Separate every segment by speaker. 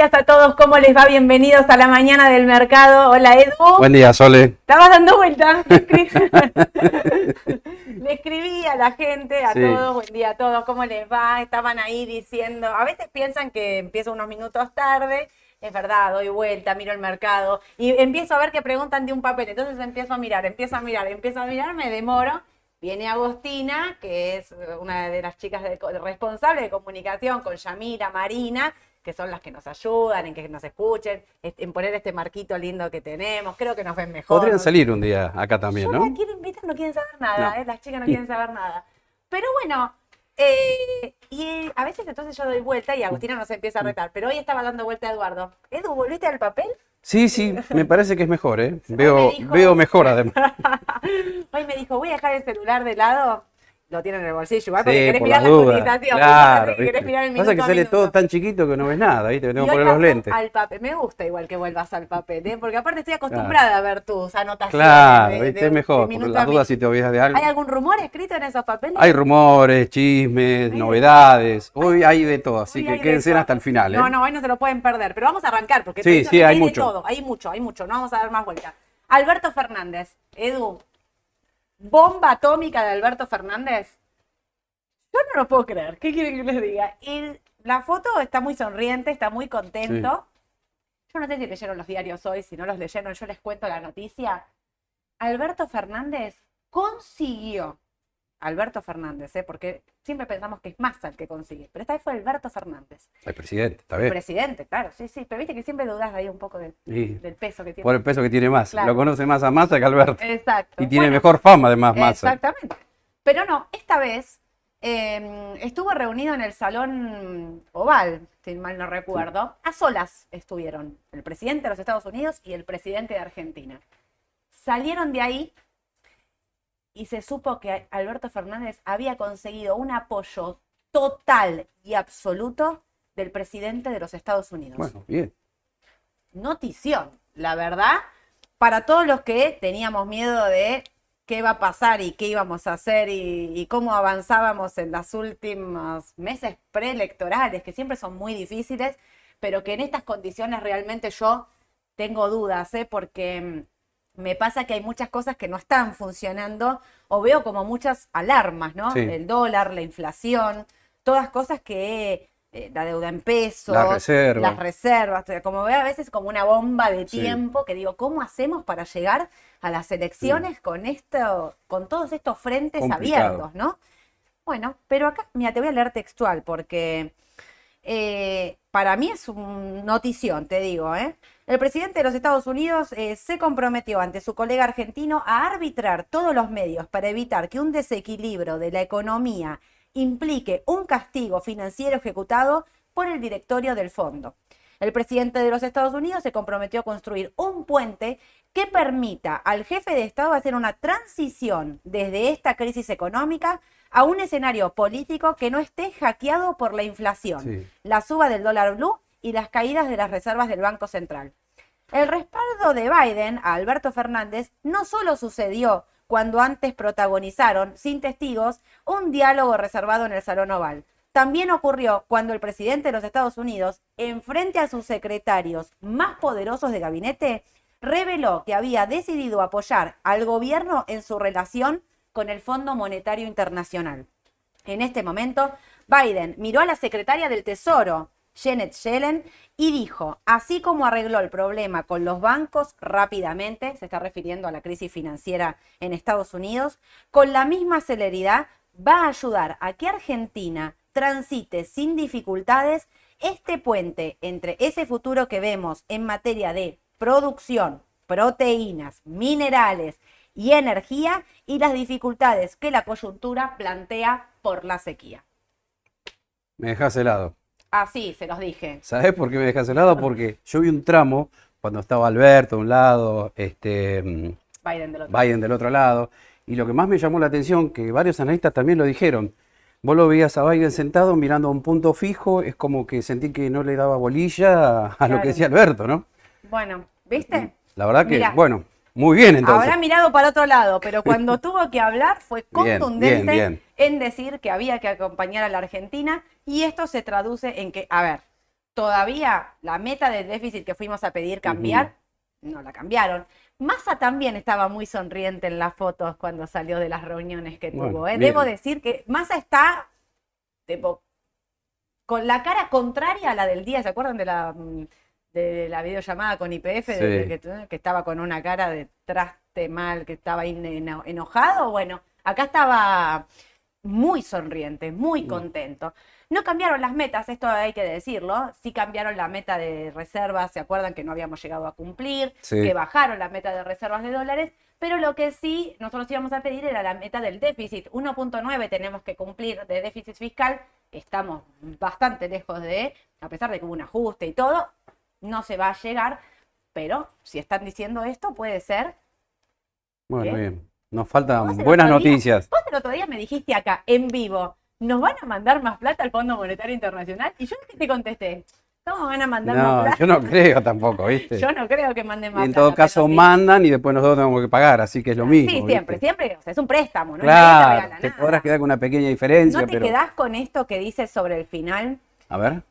Speaker 1: días a todos. ¿Cómo les va? Bienvenidos a la mañana del mercado. Hola, Edu.
Speaker 2: Buen día, Sole.
Speaker 1: Estabas dando vuelta. Le escribí a la gente, a
Speaker 2: Sí.
Speaker 1: todos, buen día a todos, ¿cómo les va? Estaban ahí diciendo, a veces piensan que empiezo unos minutos tarde, es verdad, doy vuelta, miro el mercado y empiezo a ver que preguntan de un papel, entonces empiezo a mirar, empiezo a mirar, empiezo a mirar, me demoro. Viene Agostina, que es una de las chicas de, responsable de comunicación con Yamira, Marina, que son las que nos ayudan en que nos escuchen, en poner este marquito lindo que tenemos. Creo que nos ven mejor.
Speaker 2: Podrían salir un día acá también,
Speaker 1: Yo
Speaker 2: ¿no?
Speaker 1: quiero invitar, no quieren saber nada,
Speaker 2: No.
Speaker 1: ¿eh? las chicas no quieren saber nada. Pero bueno, eh, y eh, a veces entonces yo doy vuelta y Agustina nos empieza a retar. Pero hoy estaba dando vuelta a Eduardo. Edu, ¿volviste al papel?
Speaker 2: Sí, sí, me parece que es mejor, ¿eh?
Speaker 1: me
Speaker 2: Veo,
Speaker 1: dijo-
Speaker 2: veo mejor además.
Speaker 1: Hoy me dijo, voy a dejar el celular de lado. Lo tiene en el bolsillo, igual porque
Speaker 2: Sí,
Speaker 1: querés
Speaker 2: por
Speaker 1: mirar la cotización.
Speaker 2: Claro,
Speaker 1: querés
Speaker 2: ¿viste?
Speaker 1: mirar el
Speaker 2: Pasa que
Speaker 1: a
Speaker 2: sale todo tan chiquito que no ves nada, ¿viste? Tengo que poner los lentes.
Speaker 1: Al papel. Me gusta igual que vuelvas al papel, ¿eh? porque aparte estoy acostumbrada a ver tus anotaciones.
Speaker 2: Claro,
Speaker 1: de-
Speaker 2: ¿viste?
Speaker 1: de-
Speaker 2: Es mejor,
Speaker 1: de
Speaker 2: las dudas si te olvidas de algo.
Speaker 1: ¿Hay algún rumor escrito en esos papeles?
Speaker 2: Hay rumores, chismes, novedades. Hoy hay de todo, así que
Speaker 1: de
Speaker 2: quédense hasta el final, ¿eh?
Speaker 1: No, no, hoy no se lo pueden perder, pero vamos a arrancar porque
Speaker 2: Sí, sí, hay
Speaker 1: de
Speaker 2: mucho.
Speaker 1: todo, hay mucho, hay mucho, no vamos a dar más vueltas. Alberto Fernández, Edu, bomba atómica de Alberto Fernández. Yo no lo puedo creer, ¿qué quieren que les diga? Y la foto está muy sonriente, está muy contento. Yo no sé si leyeron los diarios hoy, si no los leyeron, yo les cuento la noticia. Alberto Fernández consiguió, Alberto Fernández, ¿eh? porque siempre pensamos que es Massa el que consigue, pero esta vez fue Alberto Fernández.
Speaker 2: El presidente, está
Speaker 1: El
Speaker 2: bien.
Speaker 1: presidente, claro, sí, sí, pero viste que siempre dudas ahí un poco del,
Speaker 2: Sí,
Speaker 1: del peso que tiene.
Speaker 2: por el peso que tiene más.
Speaker 1: Claro.
Speaker 2: Lo conoce más a Massa que Alberto.
Speaker 1: Exacto.
Speaker 2: Y tiene
Speaker 1: Bueno,
Speaker 2: mejor fama además Massa.
Speaker 1: Exactamente. Pero no, esta vez eh, estuvo reunido en el Salón Oval, si mal no recuerdo. A solas estuvieron el presidente de los Estados Unidos y el presidente de Argentina. Salieron de ahí y se supo que Alberto Fernández había conseguido un apoyo total y absoluto del presidente de los Estados Unidos
Speaker 2: Bueno, bien.
Speaker 1: notición, la verdad, para todos los que teníamos miedo de qué va a pasar y qué íbamos a hacer y, y cómo avanzábamos en los últimos meses preelectorales, que siempre son muy difíciles, pero que en estas condiciones realmente yo tengo dudas, ¿eh? porque mm, me pasa que hay muchas cosas que no están funcionando o veo como muchas alarmas, ¿no?
Speaker 2: Sí.
Speaker 1: El dólar, la inflación, todas cosas que... eh, la deuda en pesos,
Speaker 2: La reserva.
Speaker 1: las reservas, como veo a veces como una bomba de
Speaker 2: Sí.
Speaker 1: tiempo que digo, ¿cómo hacemos para llegar a las elecciones con esto, con todos estos frentes
Speaker 2: Complicado.
Speaker 1: abiertos, ¿no? Bueno, pero acá, mira, te voy a leer textual porque eh, para mí es un notición, te digo, ¿eh? El presidente de los Estados Unidos eh, se comprometió ante su colega argentino a arbitrar todos los medios para evitar que un desequilibrio de la economía implique un castigo financiero ejecutado por el directorio del fondo. El presidente de los Estados Unidos se comprometió a construir un puente que permita al jefe de Estado hacer una transición desde esta crisis económica a un escenario político que no esté hackeado por la inflación,
Speaker 2: Sí.
Speaker 1: la suba del dólar blue y las caídas de las reservas del Banco Central. El respaldo de Biden a Alberto Fernández no solo sucedió cuando antes protagonizaron, sin testigos, un diálogo reservado en el Salón Oval. También ocurrió cuando el presidente de los Estados Unidos, en frente a sus secretarios más poderosos de gabinete, reveló que había decidido apoyar al gobierno en su relación con el Fondo Monetario Internacional. En este momento, Biden miró a la secretaria del Tesoro, Janet Yellen, y dijo, así como arregló el problema con los bancos rápidamente, se está refiriendo a la crisis financiera en Estados Unidos, con la misma celeridad va a ayudar a que Argentina transite sin dificultades este puente entre ese futuro que vemos en materia de producción, proteínas, minerales y energía y las dificultades que la coyuntura plantea por la sequía.
Speaker 2: Me dejas helado.
Speaker 1: Así se los dije.
Speaker 2: ¿Sabés por qué me dejas helado? Porque yo vi un tramo cuando estaba Alberto de un lado, este, mm,
Speaker 1: Biden del otro.
Speaker 2: Biden del otro lado, y lo que más me llamó la atención, que varios analistas también lo dijeron, vos lo veías a Biden sentado mirando a un punto fijo, es como que sentí que no le daba bolilla a lo que decía Alberto, ¿no?
Speaker 1: Bueno, ¿viste?
Speaker 2: La verdad que,
Speaker 1: Mirá.
Speaker 2: bueno, muy bien entonces.
Speaker 1: Habrá mirado para otro lado, pero cuando tuvo que hablar fue
Speaker 2: Bien,
Speaker 1: contundente
Speaker 2: bien, bien.
Speaker 1: En decir que había que acompañar a la Argentina y esto se traduce en que, a ver, todavía la meta del déficit que fuimos a pedir cambiar, no la cambiaron. Massa también estaba muy sonriente en las fotos cuando salió de las reuniones que
Speaker 2: Bueno,
Speaker 1: tuvo. ¿eh? Debo decir que Massa está tipo, con la cara contraria a la del día. ¿Se acuerdan de la, mm, de la videollamada con IPF?
Speaker 2: Sí.
Speaker 1: de que, que estaba con una cara de traste mal, que estaba enojado. Bueno, acá estaba muy sonriente, muy
Speaker 2: Mm.
Speaker 1: contento. No cambiaron las metas, esto hay que decirlo. Sí cambiaron la meta de reservas, ¿se acuerdan que no habíamos llegado a cumplir?
Speaker 2: Sí.
Speaker 1: Que bajaron la meta de reservas de dólares, pero lo que sí nosotros íbamos a pedir era la meta del déficit. 1.9 tenemos que cumplir de déficit fiscal, estamos bastante lejos de, a pesar de que hubo un ajuste y todo, no se va a llegar, pero si están diciendo esto, puede ser.
Speaker 2: Bueno,
Speaker 1: Bien.
Speaker 2: bien. Nos faltan buenas
Speaker 1: día-
Speaker 2: noticias.
Speaker 1: Vos el otro día me dijiste acá, en vivo, ¿nos van a mandar más plata al Fondo Monetario Internacional? Y yo te contesté, ¿cómo van a mandar más
Speaker 2: No,
Speaker 1: plata?
Speaker 2: yo no creo tampoco, ¿viste?
Speaker 1: Yo no creo que manden más
Speaker 2: en
Speaker 1: plata,
Speaker 2: todo caso
Speaker 1: sí.
Speaker 2: mandan y después nosotros tenemos que pagar, así que es lo mismo.
Speaker 1: Sí, siempre,
Speaker 2: ¿viste?
Speaker 1: siempre. O sea, es un préstamo, ¿no?
Speaker 2: Claro, te podrás quedar con una pequeña diferencia,
Speaker 1: ¿No te
Speaker 2: pero.
Speaker 1: quedás con esto que dice sobre el final?
Speaker 2: A ver.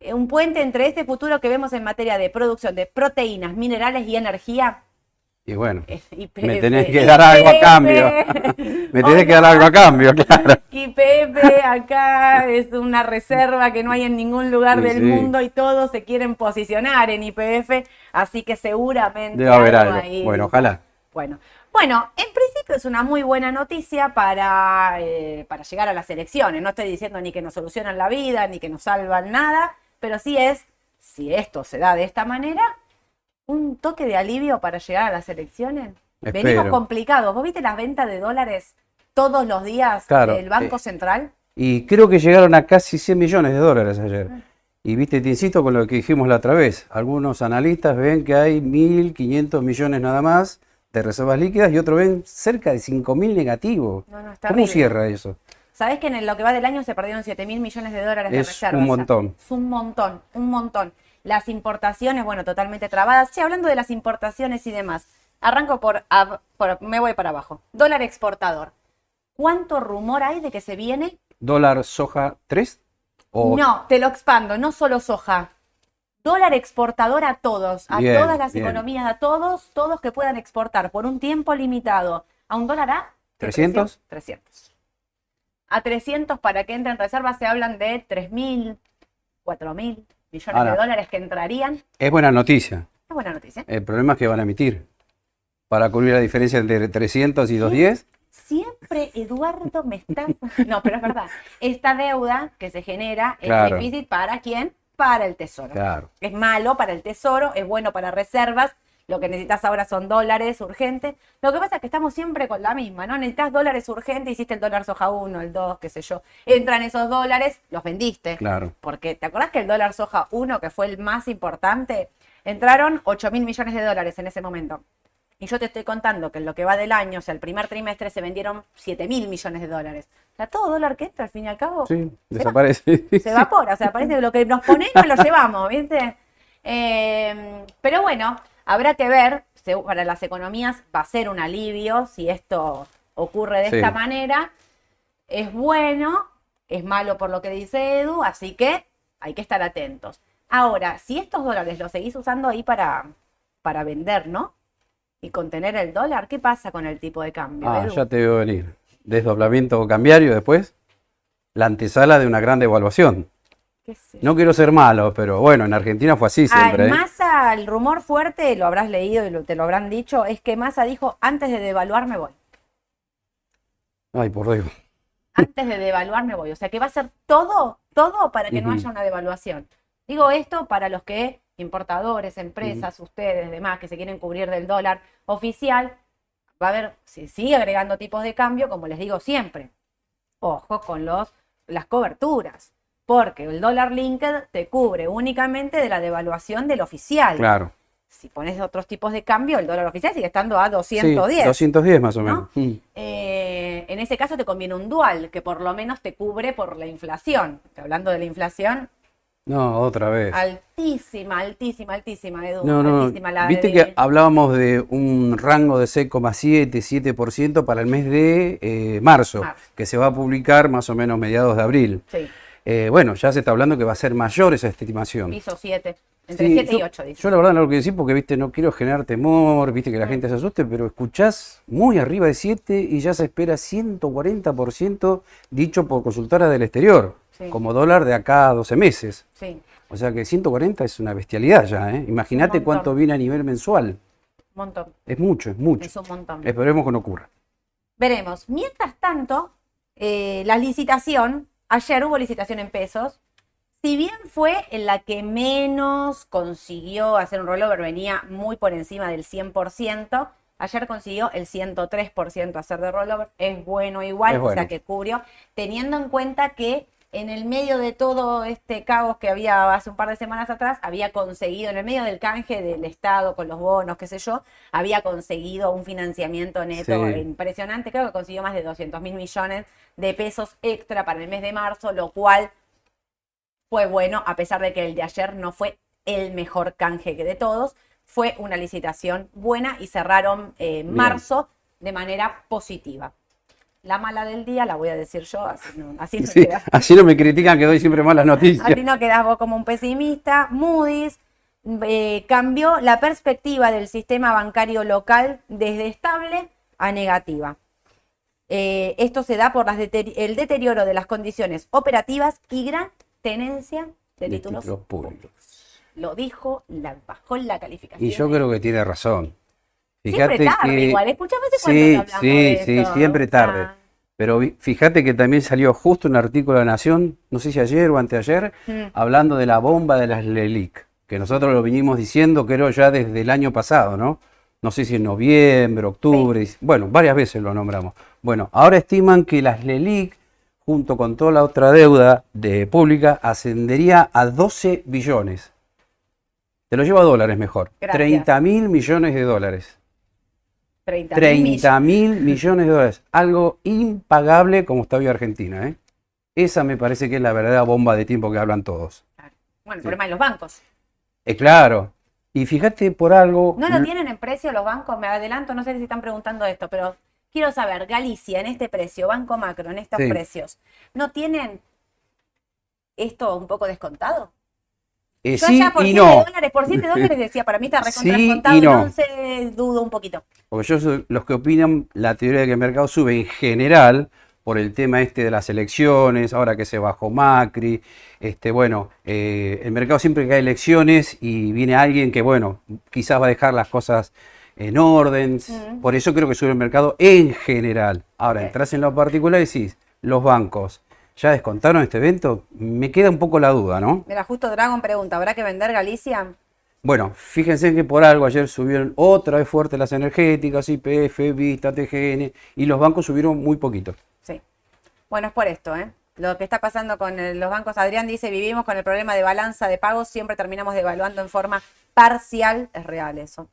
Speaker 1: Eh, Un puente entre este futuro que vemos en materia de producción de proteínas, minerales y energía.
Speaker 2: Y bueno,
Speaker 1: IPF,
Speaker 2: me tenés que dar algo a cambio. me tenés que dar algo a cambio, claro.
Speaker 1: IPF acá es una reserva que no hay en ningún lugar
Speaker 2: Sí,
Speaker 1: del
Speaker 2: sí.
Speaker 1: mundo y todos se quieren posicionar en IPF, así que seguramente
Speaker 2: Debe haber algo.
Speaker 1: ahí-
Speaker 2: Bueno, ojalá.
Speaker 1: Bueno, bueno, en principio es una muy buena noticia para, eh, para llegar a las elecciones. No estoy diciendo ni que nos solucionan la vida, ni que nos salvan nada, pero sí es, si esto se da de esta manera, un toque de alivio para llegar a las elecciones.
Speaker 2: Espero.
Speaker 1: Venimos complicados. ¿Vos viste las ventas de dólares todos los días
Speaker 2: Claro,
Speaker 1: del Banco
Speaker 2: eh,
Speaker 1: Central?
Speaker 2: Y creo que llegaron a casi 100 millones de dólares ayer. Y viste, te insisto con lo que dijimos la otra vez. Algunos analistas ven que hay 1.500 millones nada más de reservas líquidas y otros ven cerca de 5.000 negativos.
Speaker 1: No, no, está
Speaker 2: ¿Cómo
Speaker 1: horrible.
Speaker 2: cierra eso?
Speaker 1: ¿Sabés que en lo que va del año se perdieron 7 mil millones de dólares de
Speaker 2: Es
Speaker 1: reservas?
Speaker 2: un montón.
Speaker 1: Es un montón, un montón. Las importaciones, bueno, totalmente trabadas. Sí, hablando de las importaciones y demás, arranco por, ab- por- me voy para abajo. Dólar exportador. ¿Cuánto rumor hay de que se viene?
Speaker 2: ¿Dólar soja 3? O
Speaker 1: No, te lo expando, no solo soja. Dólar exportador a todos, a
Speaker 2: Bien,
Speaker 1: todas las
Speaker 2: bien.
Speaker 1: economías, a todos, todos que puedan exportar por un tiempo limitado. ¿A un dólar a? ¿De
Speaker 2: 300?
Speaker 1: 300. A 300 para que entren reservas se hablan de 3.000, 4.000 millones
Speaker 2: Ahora.
Speaker 1: de dólares que entrarían.
Speaker 2: Es buena noticia.
Speaker 1: Es buena noticia.
Speaker 2: El problema es que van a emitir. Para cubrir la diferencia entre 300 y 210.
Speaker 1: Siempre, Eduardo, me estás... No, pero es verdad. Esta deuda que se genera es
Speaker 2: Claro.
Speaker 1: déficit para quién? Para el tesoro.
Speaker 2: Claro.
Speaker 1: Es malo para el tesoro, es bueno para reservas. Lo que necesitas ahora son dólares urgentes. Lo que pasa es que estamos siempre con la misma, ¿no? Necesitas dólares urgentes, hiciste el dólar soja 1, el 2, qué sé yo. Entran esos dólares, los vendiste.
Speaker 2: Claro.
Speaker 1: Porque, ¿te acordás que el dólar soja 1, que fue el más importante, entraron 8 mil millones de dólares en ese momento? Y yo te estoy contando que en lo que va del año, o sea, el primer trimestre se vendieron 7 mil millones de dólares. O sea, todo dólar que entra, al fin y al cabo,
Speaker 2: Sí,
Speaker 1: se va
Speaker 2: desaparece.
Speaker 1: se evapora, o sea, parece que lo que nos ponen nos lo llevamos, ¿viste? Eh, pero bueno, habrá que ver, para las economías va a ser un alivio si esto ocurre de
Speaker 2: Sí.
Speaker 1: esta manera. Es bueno, es malo por lo que dice Edu, así que hay que estar atentos. Ahora, si estos dólares los seguís usando ahí para, para vender, ¿no? Y contener el dólar, ¿qué pasa con el tipo de cambio?
Speaker 2: Ah,
Speaker 1: Edu?
Speaker 2: ya te veo venir. Desdoblamiento cambiario después. La antesala de una gran devaluación. No quiero ser malo, pero bueno, en Argentina fue así siempre.
Speaker 1: Ah,
Speaker 2: ¿eh?
Speaker 1: Massa, el rumor fuerte, lo habrás leído y lo- te lo habrán dicho, es que Massa dijo, antes de devaluar me voy.
Speaker 2: Ay, por Dios.
Speaker 1: Antes de devaluar me voy. O sea que va a ser todo, todo para que no haya una devaluación. Digo esto para los que, importadores, empresas, ustedes, demás, que se quieren cubrir del dólar oficial, va a haber, se sigue agregando tipos de cambio, como les digo siempre. Ojo con los, las coberturas. Porque el dólar linked te cubre únicamente de la devaluación del oficial.
Speaker 2: Claro.
Speaker 1: si pones otros tipos de cambio, el dólar oficial sigue estando a
Speaker 2: Sí,
Speaker 1: 210.
Speaker 2: 210 más o
Speaker 1: ¿no?
Speaker 2: menos. Mm.
Speaker 1: Eh, en ese caso te conviene un dual, que por lo menos te cubre por la inflación. Hablando de la inflación,
Speaker 2: No, otra vez.
Speaker 1: altísima, altísima, altísima, Edu.
Speaker 2: No, no,
Speaker 1: altísima la
Speaker 2: viste
Speaker 1: de-
Speaker 2: que hablábamos de un rango de 6,7, 7% para el mes de eh, marzo,
Speaker 1: Marzo.
Speaker 2: que se va a publicar más o menos mediados de abril.
Speaker 1: Sí.
Speaker 2: Eh, bueno, ya se está hablando que va a ser mayor esa estimación.
Speaker 1: Piso 7, entre
Speaker 2: Sí,
Speaker 1: 7 y
Speaker 2: yo-
Speaker 1: 8, dice.
Speaker 2: Yo la verdad no lo quiero decir porque, viste, no quiero generar temor, viste, que la
Speaker 1: Mm.
Speaker 2: gente se asuste, pero escuchás muy arriba de 7 y ya se espera 140% dicho por consultoras del exterior,
Speaker 1: Sí.
Speaker 2: como dólar de acá a 12 meses.
Speaker 1: Sí,
Speaker 2: O sea que 140 es una bestialidad ya, ¿eh? Imagínate cuánto viene a nivel mensual.
Speaker 1: un montón.
Speaker 2: Es mucho, es mucho.
Speaker 1: Es un montón.
Speaker 2: Esperemos que no ocurra.
Speaker 1: Veremos. Mientras tanto, eh, la licitación, ayer hubo licitación en pesos. Si bien fue en la que menos consiguió hacer un rollover, venía muy por encima del 100%, ayer consiguió el 103% hacer de rollover. Es bueno igual,
Speaker 2: Es
Speaker 1: o sea que cubrió, teniendo en cuenta que en el medio de todo este caos que había hace un par de semanas atrás, había conseguido, en el medio del canje del Estado con los bonos, qué sé yo, había conseguido un financiamiento neto
Speaker 2: Sí.
Speaker 1: impresionante. Creo que consiguió más de 200 mil millones de pesos extra para el mes de marzo, lo cual fue bueno, a pesar de que el de ayer no fue el mejor canje que de todos. Fue una licitación buena y cerraron eh, marzo de manera positiva. La mala del día la voy a decir yo, así no, así no
Speaker 2: Sí, así no me critican que doy siempre malas noticias.
Speaker 1: Así no quedás vos como un pesimista. Moody's eh, cambió la perspectiva del sistema bancario local desde estable a negativa. Eh, esto se da por las deteri- el deterioro de las condiciones operativas y gran tenencia de
Speaker 2: De
Speaker 1: títulos
Speaker 2: títulos públicos.
Speaker 1: Lo dijo, la, bajó la calificación.
Speaker 2: Y yo creo que tiene razón.
Speaker 1: Siempre
Speaker 2: Fíjate
Speaker 1: tarde
Speaker 2: que
Speaker 1: igual. Escuchá,
Speaker 2: sí,
Speaker 1: hablamos
Speaker 2: sí,
Speaker 1: de
Speaker 2: sí,
Speaker 1: esto.
Speaker 2: siempre tarde.
Speaker 1: Ah,
Speaker 2: Pero fíjate que también salió justo un artículo de La Nación, no sé si ayer o anteayer,
Speaker 1: Mm.
Speaker 2: hablando de la bomba de las LELIC, que nosotros lo vinimos diciendo, creo ya desde el año pasado, ¿no? No sé si en noviembre, octubre, y- bueno, varias veces lo nombramos. Bueno, ahora estiman que las LELIC, junto con toda la otra deuda de pública, ascendería a 12 billones. Te lo llevo a dólares mejor.
Speaker 1: Gracias.
Speaker 2: 30 mil millones de dólares.
Speaker 1: 30 mil
Speaker 2: 30 mil millones de dólares. Algo impagable como está hoy Argentina. ¿eh? Esa me parece que es la verdadera bomba de tiempo que hablan todos.
Speaker 1: Bueno, el problema de los bancos.
Speaker 2: Es claro. Y fíjate por algo.
Speaker 1: ¿No lo tienen en precio los bancos? Me adelanto, no sé si están preguntando esto, pero quiero saber, Galicia en este precio, Banco Macro en estos
Speaker 2: Sí.
Speaker 1: precios, ¿no tienen esto un poco descontado?
Speaker 2: Eh,
Speaker 1: Yo
Speaker 2: sí
Speaker 1: ya por
Speaker 2: y
Speaker 1: 7
Speaker 2: no.
Speaker 1: dólares, por 7 dólares decía, para mí está recontra
Speaker 2: Sí
Speaker 1: descontado
Speaker 2: y
Speaker 1: y
Speaker 2: no.
Speaker 1: 11 dudo un poquito.
Speaker 2: Porque yo soy los que opinan la teoría de que el mercado sube en general por el tema este de las elecciones, ahora que se bajó Macri, este, bueno, eh, el mercado siempre que hay elecciones y viene alguien que, bueno, quizás va a dejar las cosas en orden,
Speaker 1: Mm.
Speaker 2: por eso creo que sube el mercado en general. Ahora, entras en lo particular y decís, los bancos, ¿ya descontaron este evento? Me queda un poco la duda, ¿no?
Speaker 1: Mira, justo Dragon pregunta, ¿habrá que vender Galicia?
Speaker 2: Bueno, fíjense que por algo ayer subieron otra vez fuerte las energéticas, IPF, Vista, TGN, y los bancos subieron muy poquito.
Speaker 1: Sí. Bueno, es por esto, ¿eh? Lo que está pasando con el- los bancos, Adrián dice, vivimos con el problema de balanza de pagos, siempre terminamos devaluando en forma parcial, es real eso.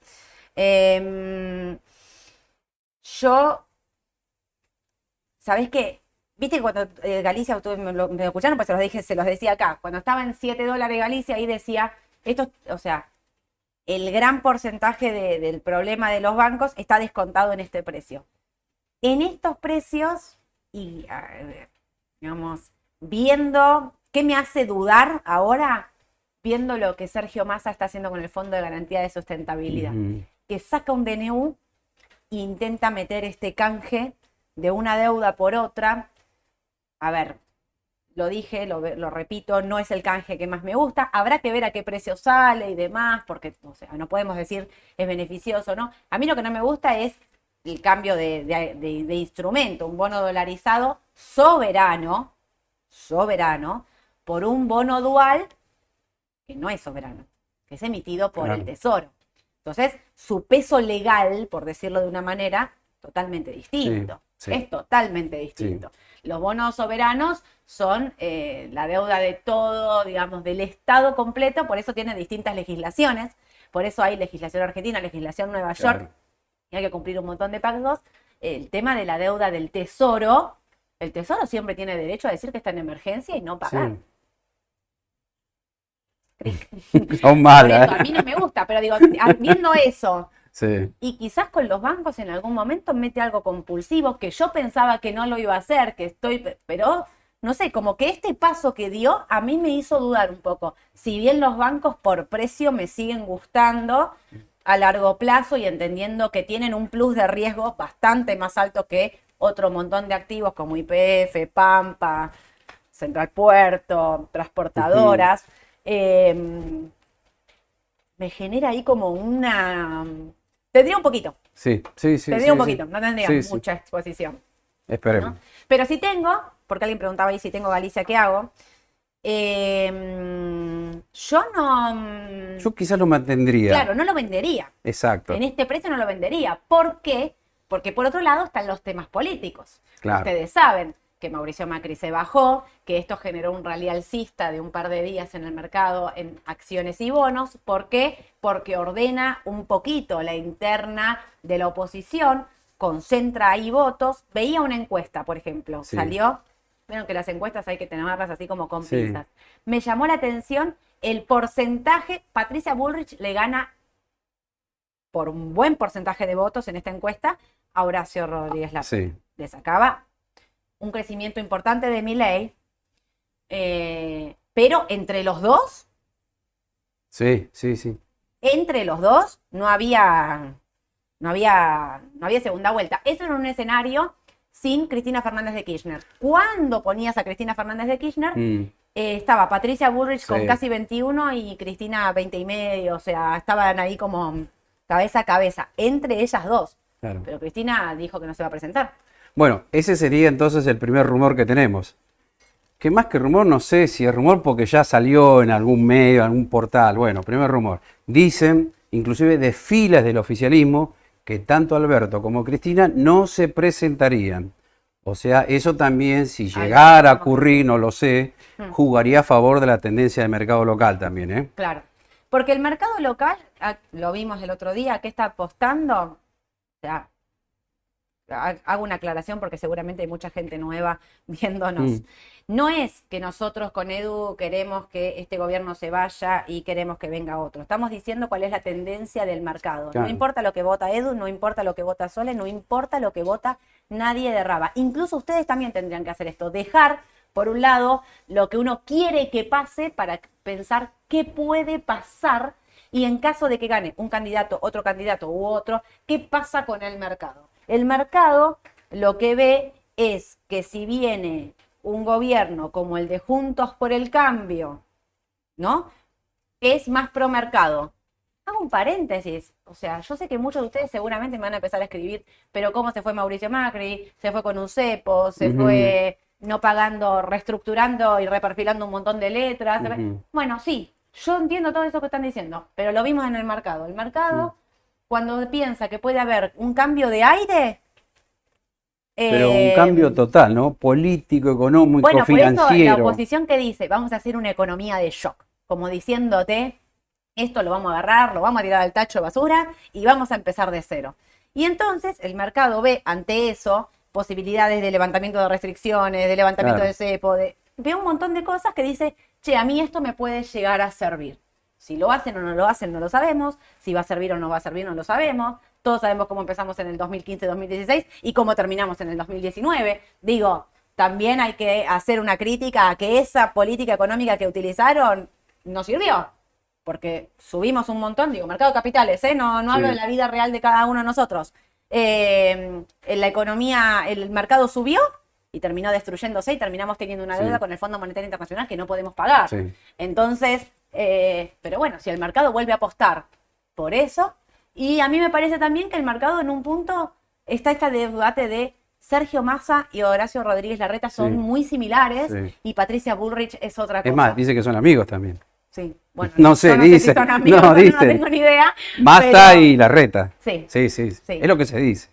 Speaker 1: Em, yo, ¿sabés qué? Viste que cuando eh, Galicia, ustedes me lo, me lo escucharon, pues se los dije, se los decía acá, cuando estaba en 7 dólares Galicia, ahí decía, esto, o sea, el gran porcentaje de- del problema de los bancos está descontado en este precio. En estos precios, y ver, digamos, viendo qué me hace dudar ahora, viendo lo que Sergio Massa está haciendo con el Fondo de Garantía de Sustentabilidad, que saca un DNU e intenta meter este canje de una deuda por otra. A ver, lo dije, lo, repito, no es el canje que más me gusta. Habrá que ver a qué precio sale y demás, porque o sea, no podemos decir es beneficioso o no. A mí lo que no me gusta es el cambio de, de- de- de instrumento, un bono dolarizado soberano, soberano, por un bono dual que no es soberano, que es emitido por el. Tesoro. Entonces, su peso legal, por decirlo de una manera, totalmente distinto.
Speaker 2: sí.
Speaker 1: Es totalmente distinto. Los bonos soberanos son eh, la deuda de todo, digamos, del Estado completo, por eso tienen distintas legislaciones. Por eso hay legislación argentina, legislación Nueva York, y hay que cumplir un montón de pagos. El tema de la deuda del tesoro, el tesoro siempre tiene derecho a decir que está en emergencia y no pagar.
Speaker 2: Son malas.
Speaker 1: a mí no me gusta, pero digo, viendo eso,
Speaker 2: Sí.
Speaker 1: y quizás con los bancos en algún momento mete algo compulsivo que yo pensaba que no lo iba a hacer, que estoy, pero no sé, como que este paso que dio a mí me hizo dudar un poco. Si bien los bancos por precio me siguen gustando a largo plazo y entendiendo que tienen un plus de riesgo bastante más alto que otro montón de activos como IPF, Pampa, Central Puerto, transportadoras, eh, me genera ahí como una... Tendría un poquito.
Speaker 2: Sí, sí, sí.
Speaker 1: Tendría
Speaker 2: sí,
Speaker 1: un
Speaker 2: sí.
Speaker 1: poquito, no tendría
Speaker 2: Sí,
Speaker 1: mucha exposición.
Speaker 2: Esperemos.
Speaker 1: ¿no? Pero si tengo, porque alguien preguntaba ahí si tengo Galicia, ¿qué hago? Eh, yo no... mm,
Speaker 2: Yo quizás lo mantendría.
Speaker 1: Claro, no lo vendería.
Speaker 2: Exacto.
Speaker 1: En este precio no lo vendería. ¿Por qué? Porque por otro lado están los temas políticos.
Speaker 2: Claro.
Speaker 1: Ustedes saben que Mauricio Macri se bajó, que esto generó un rally alcista de un par de días en el mercado en acciones y bonos. ¿Por qué? Porque ordena un poquito la interna de la oposición, concentra ahí votos. Veía una encuesta, por ejemplo,
Speaker 2: Sí.
Speaker 1: salió. Vieron que las encuestas hay que tenerlas así como con
Speaker 2: Sí.
Speaker 1: pinzas. Me llamó la atención el porcentaje. Patricia Bullrich le gana por un buen porcentaje de votos en esta encuesta a Horacio Rodríguez Larreta.
Speaker 2: Sí.
Speaker 1: Le sacaba un crecimiento importante de Milei, eh, pero entre los dos,
Speaker 2: Sí, sí, sí.
Speaker 1: entre los dos, no había, no había, no había segunda vuelta. Eso en un escenario sin Cristina Fernández de Kirchner. Cuando ponías a Cristina Fernández de Kirchner,
Speaker 2: Mm,
Speaker 1: eh, estaba Patricia Bullrich con casi 21 y Cristina 20 y medio, o sea, estaban ahí como cabeza a cabeza, entre ellas dos.
Speaker 2: claro.
Speaker 1: Pero Cristina dijo que no se va a presentar.
Speaker 2: Bueno, ese sería entonces el primer rumor que tenemos. Que más que rumor, no sé si es rumor porque ya salió en algún medio, en algún portal. Bueno, primer rumor. Dicen, inclusive de filas del oficialismo, que tanto Alberto como Cristina no se presentarían. O sea, eso también, si llegara a ocurrir, no lo sé, jugaría a favor de la tendencia del mercado local también, ¿eh?
Speaker 1: Claro. Porque el mercado local, ah, lo vimos el otro día, ¿qué está apostando? O sea, hago una aclaración porque seguramente hay mucha gente nueva viéndonos.
Speaker 2: Mm.
Speaker 1: No es que nosotros con Edu queremos que este gobierno se vaya y queremos que venga otro. Estamos diciendo cuál es la tendencia del mercado.
Speaker 2: Claro.
Speaker 1: No importa lo que vota Edu, no importa lo que vota Sole, no importa lo que vota nadie de Raba. Incluso ustedes también tendrían que hacer esto, dejar por un lado lo que uno quiere que pase para pensar qué puede pasar y en caso de que gane un candidato, otro candidato u otro, ¿qué pasa con el mercado? El mercado lo que ve es que si viene un gobierno como el de Juntos por el Cambio, ¿no? Es más pro mercado. Hago un paréntesis. O sea, yo sé que muchos de ustedes seguramente me van a empezar a escribir, pero ¿cómo se fue Mauricio Macri? Se fue con un cepo, se fue no pagando, reestructurando y reperfilando un montón de letras. Bueno, sí, yo entiendo todo eso que están diciendo, pero lo vimos en el mercado. El mercado. Cuando piensa que puede haber un cambio de aire,
Speaker 2: Pero
Speaker 1: eh,
Speaker 2: un cambio total, ¿no? Político, económico,
Speaker 1: bueno, por eso la
Speaker 2: financiero.
Speaker 1: oposición que dice, vamos a hacer una economía de shock, como diciéndote, esto lo vamos a agarrar, lo vamos a tirar al tacho de basura y vamos a empezar de cero. Y entonces el mercado ve ante eso posibilidades de levantamiento de restricciones, de levantamiento
Speaker 2: Claro.
Speaker 1: de cepo, de, ve un montón de cosas que dice, che, a mí esto me puede llegar a servir. Si lo hacen o no lo hacen, no lo sabemos. Si va a servir o no va a servir, no lo sabemos. Todos sabemos cómo empezamos en el 2015-2016 y cómo terminamos en el 2019. Digo, también hay que hacer una crítica a que esa política económica que utilizaron no sirvió. Porque subimos un montón, digo, mercado de capitales, ¿eh? no, no hablo
Speaker 2: Sí.
Speaker 1: de la vida real de cada uno de nosotros. Eh, la economía, el mercado subió y terminó destruyéndose y terminamos teniendo una
Speaker 2: Sí.
Speaker 1: deuda con el Fondo Monetario Internacional que no podemos pagar.
Speaker 2: Sí.
Speaker 1: Entonces, eh, pero bueno, si el mercado vuelve a apostar por eso, y a mí me parece también que el mercado en un punto está este debate de Sergio Massa y Horacio Rodríguez Larreta son
Speaker 2: Sí.
Speaker 1: muy similares
Speaker 2: Sí.
Speaker 1: y Patricia Bullrich es otra cosa.
Speaker 2: Es más, dice que son amigos también.
Speaker 1: Sí, bueno,
Speaker 2: No sé,
Speaker 1: no
Speaker 2: dice.
Speaker 1: si son amigos,
Speaker 2: No,
Speaker 1: no,
Speaker 2: dice.
Speaker 1: tengo ni idea.
Speaker 2: Massa
Speaker 1: pero
Speaker 2: y Larreta.
Speaker 1: Sí.
Speaker 2: Sí, sí,
Speaker 1: Sí.
Speaker 2: Es lo que se dice.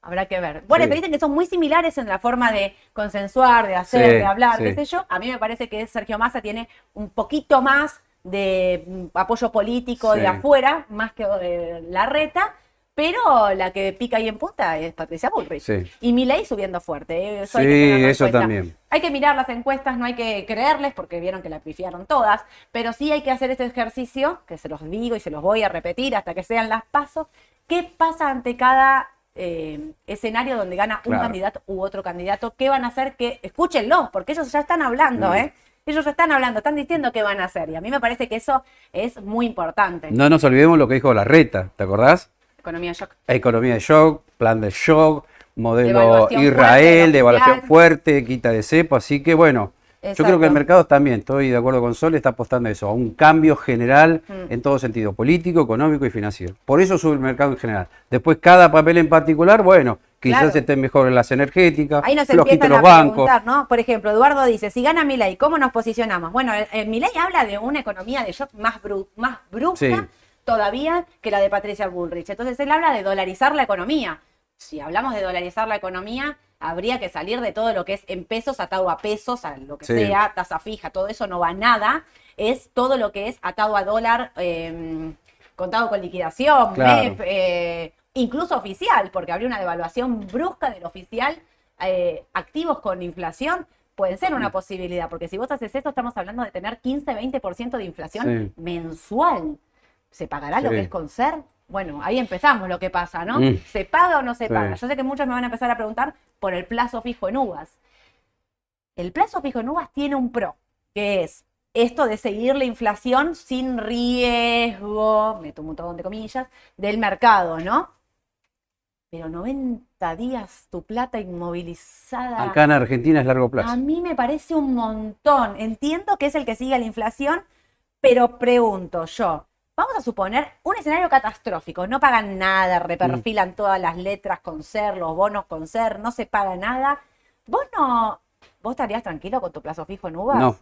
Speaker 1: Habrá que ver. Bueno, te dicen que son muy similares en la forma de consensuar, de hacer, de hablar, qué sé yo. A mí me parece que Sergio Massa tiene un poquito más de mm, apoyo político
Speaker 2: Sí.
Speaker 1: de afuera, más que eh, la reta, pero la que pica ahí en punta es Patricia Bullrich.
Speaker 2: Sí.
Speaker 1: Y Milei subiendo fuerte. eh, eso
Speaker 2: Sí, eso
Speaker 1: cuenta.
Speaker 2: también.
Speaker 1: Hay que mirar las encuestas, no hay que creerles porque vieron que la pifiaron todas, pero sí hay que hacer este ejercicio, que se los digo y se los voy a repetir hasta que sean las pasos. ¿Qué pasa ante cada eh, escenario donde gana un
Speaker 2: Claro.
Speaker 1: candidato u otro candidato, ¿qué van a hacer? Que escúchenlos, porque ellos ya están hablando,
Speaker 2: Mm.
Speaker 1: ¿eh? Ellos ya están hablando, están diciendo qué van a hacer. Y a mí me parece que eso es muy importante.
Speaker 2: No nos olvidemos lo que dijo la reta, ¿te acordás?
Speaker 1: Economía shock.
Speaker 2: Economía de shock, plan de shock, modelo
Speaker 1: Devaluación
Speaker 2: Israel,
Speaker 1: fuerte,
Speaker 2: devaluación
Speaker 1: oficial.
Speaker 2: fuerte, quita de cepo, así que bueno, yo creo que el mercado también, estoy de acuerdo con Sol, está apostando a eso, a un cambio general
Speaker 1: Mm.
Speaker 2: en todo sentido, político, económico y financiero. Por eso sube el mercado en general. Después cada papel en particular, bueno, quizás
Speaker 1: Claro.
Speaker 2: estén mejor en las energéticas,
Speaker 1: Ahí nos empiezan
Speaker 2: los
Speaker 1: a
Speaker 2: bancos.
Speaker 1: preguntar, ¿no? Por ejemplo, Eduardo dice, si gana Milei, ¿cómo nos posicionamos? Bueno, el, el Milei habla de una economía de shock más, bru- más brusca
Speaker 2: Sí.
Speaker 1: todavía que la de Patricia Bullrich. Entonces él habla de dolarizar la economía. Si hablamos de dolarizar la economía, habría que salir de todo lo que es en pesos, atado a pesos, a lo que
Speaker 2: Sí.
Speaker 1: sea, tasa fija, todo eso no va a nada. Es todo lo que es atado a dólar, eh, contado con liquidación,
Speaker 2: Claro.
Speaker 1: MEP, eh, incluso oficial, porque habría una devaluación brusca del oficial, eh, activos con inflación, pueden ser una posibilidad, porque si vos haces esto, estamos hablando de tener 15-20% de inflación
Speaker 2: Sí.
Speaker 1: mensual. ¿Se pagará lo que es con ser? Bueno, ahí empezamos lo que pasa, ¿no?
Speaker 2: Mm.
Speaker 1: ¿Se paga o no se
Speaker 2: Sí.
Speaker 1: paga? Yo sé que muchos me van a empezar a preguntar por el plazo fijo en uvas. El plazo fijo en uvas tiene un pro, que es esto de seguir la inflación sin riesgo, meto un montón de comillas, del mercado, ¿no? Pero 90 días tu plata inmovilizada.
Speaker 2: Acá en Argentina es largo plazo.
Speaker 1: A mí me parece un montón. Entiendo que es el que sigue la inflación, pero pregunto yo, vamos a suponer un escenario catastrófico, no pagan nada, reperfilan todas las letras con ser, los bonos con ser, no se paga nada. ¿Vos no, vos estarías tranquilo con tu plazo fijo en uvas?
Speaker 2: No,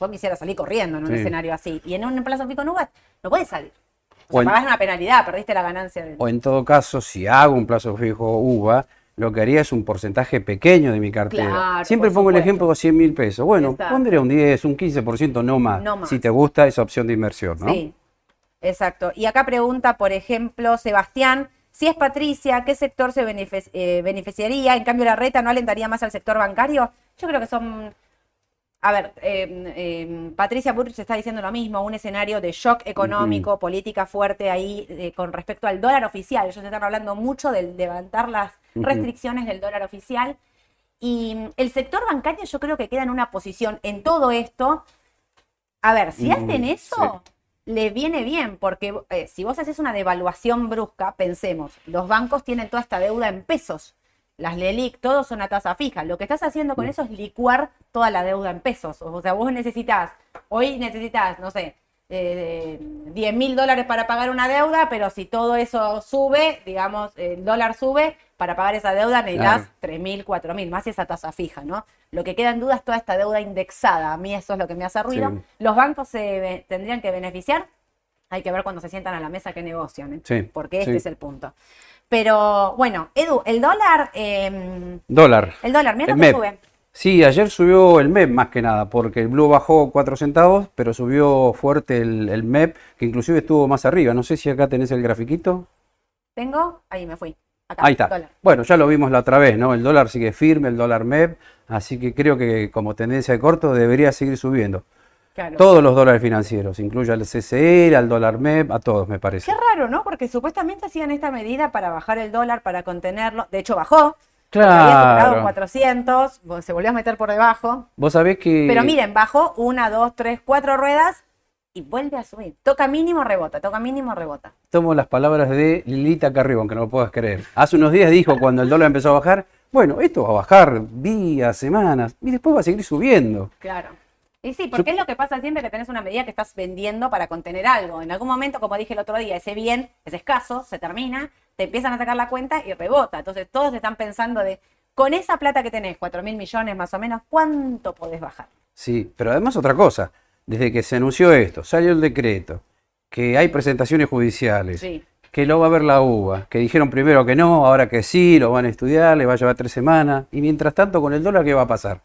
Speaker 1: Vos quisieras salir corriendo en un
Speaker 2: Sí.
Speaker 1: escenario así. Y en un plazo fijo en uvas no puedes salir. O sea,
Speaker 2: O en-
Speaker 1: pagás una penalidad, perdiste la ganancia. del-
Speaker 2: o en todo caso, si hago un plazo fijo UVA, lo que haría es un porcentaje pequeño de mi cartera.
Speaker 1: Claro,
Speaker 2: Siempre pongo el ejemplo de 100 mil pesos. Bueno,
Speaker 1: Exacto.
Speaker 2: pondré un 10, un 15%, no más,
Speaker 1: No más.
Speaker 2: si te gusta esa opción de inversión, ¿no?
Speaker 1: Sí, exacto. Y acá pregunta, por ejemplo, Sebastián, si es Patricia, ¿qué sector se benefic- eh, beneficiaría? En cambio, la reta no alentaría más al sector bancario. Yo creo que son... A ver, eh, eh, Patricia Burrich está diciendo lo mismo, un escenario de shock económico, política fuerte ahí eh, con respecto al dólar oficial. Ellos están hablando mucho de levantar las restricciones del dólar oficial. Y mm, el sector bancario yo creo que queda en una posición en todo esto. A ver, si
Speaker 2: Mm,
Speaker 1: hacen eso, le viene bien, porque eh, si vos haces una devaluación brusca, pensemos, los bancos tienen toda esta deuda en pesos. Las LELIC, todos son a tasa fija. Lo que estás haciendo con
Speaker 2: Mm.
Speaker 1: eso es licuar toda la deuda en pesos. O sea, vos necesitas, hoy necesitas, no sé, eh, 10 mil dólares para pagar una deuda, pero si todo eso sube, digamos, el dólar sube, para pagar esa deuda necesitas
Speaker 2: Claro.
Speaker 1: 3 mil, 4 mil, más esa tasa fija, ¿no? Lo que queda en duda es toda esta deuda indexada. A mí eso es lo que me hace ruido.
Speaker 2: Sí.
Speaker 1: ¿Los bancos se tendrían que beneficiar? Hay que ver cuando se sientan a la mesa que negocian, ¿eh?
Speaker 2: Sí,
Speaker 1: porque este
Speaker 2: sí.
Speaker 1: es el punto. Pero bueno, Edu, el dólar, eh,
Speaker 2: Dólar.
Speaker 1: el dólar, mira que sube.
Speaker 2: Sí, ayer subió el MEP más que nada, porque el Blue bajó 4 centavos, pero subió fuerte el, el MEP, que inclusive estuvo más arriba. No sé si acá tenés el grafiquito.
Speaker 1: Tengo, ahí me fui. Acá,
Speaker 2: Ahí está.
Speaker 1: dólar.
Speaker 2: Bueno, ya lo vimos la otra vez, ¿no? El dólar sigue firme, el dólar MEP, así que creo que como tendencia de corto debería seguir subiendo.
Speaker 1: Claro.
Speaker 2: Todos los dólares financieros, incluye al CCR, al dólar MEP, a todos me parece.
Speaker 1: Qué raro, ¿no? Porque supuestamente hacían esta medida para bajar el dólar, para contenerlo. De hecho, bajó. Había
Speaker 2: Claro.
Speaker 1: 400, se volvió a meter por debajo.
Speaker 2: Vos sabés que...
Speaker 1: Pero miren, bajó una, dos, tres, cuatro ruedas y vuelve a subir. Toca mínimo, rebota, toca mínimo, rebota.
Speaker 2: tomo las palabras de Lilita Carrió, aunque no lo puedas creer. Hace unos días dijo cuando el dólar empezó a bajar, bueno, esto va a bajar días, semanas, y después va a seguir subiendo.
Speaker 1: Claro. Y sí, porque es lo que pasa siempre que tenés una medida que estás vendiendo para contener algo. En algún momento, como dije el otro día, ese bien es escaso, se termina, te empiezan a sacar la cuenta y rebota. Entonces todos están pensando de, con esa plata que tenés, 4 mil millones más o menos, ¿cuánto podés bajar?
Speaker 2: Sí, pero además otra cosa, desde que se anunció esto, salió el decreto, que hay presentaciones judiciales,
Speaker 1: Sí.
Speaker 2: que lo va a ver la UBA, que dijeron primero que no, ahora que sí, lo van a estudiar, le va a llevar tres semanas, y mientras tanto con el dólar, ¿qué va a pasar?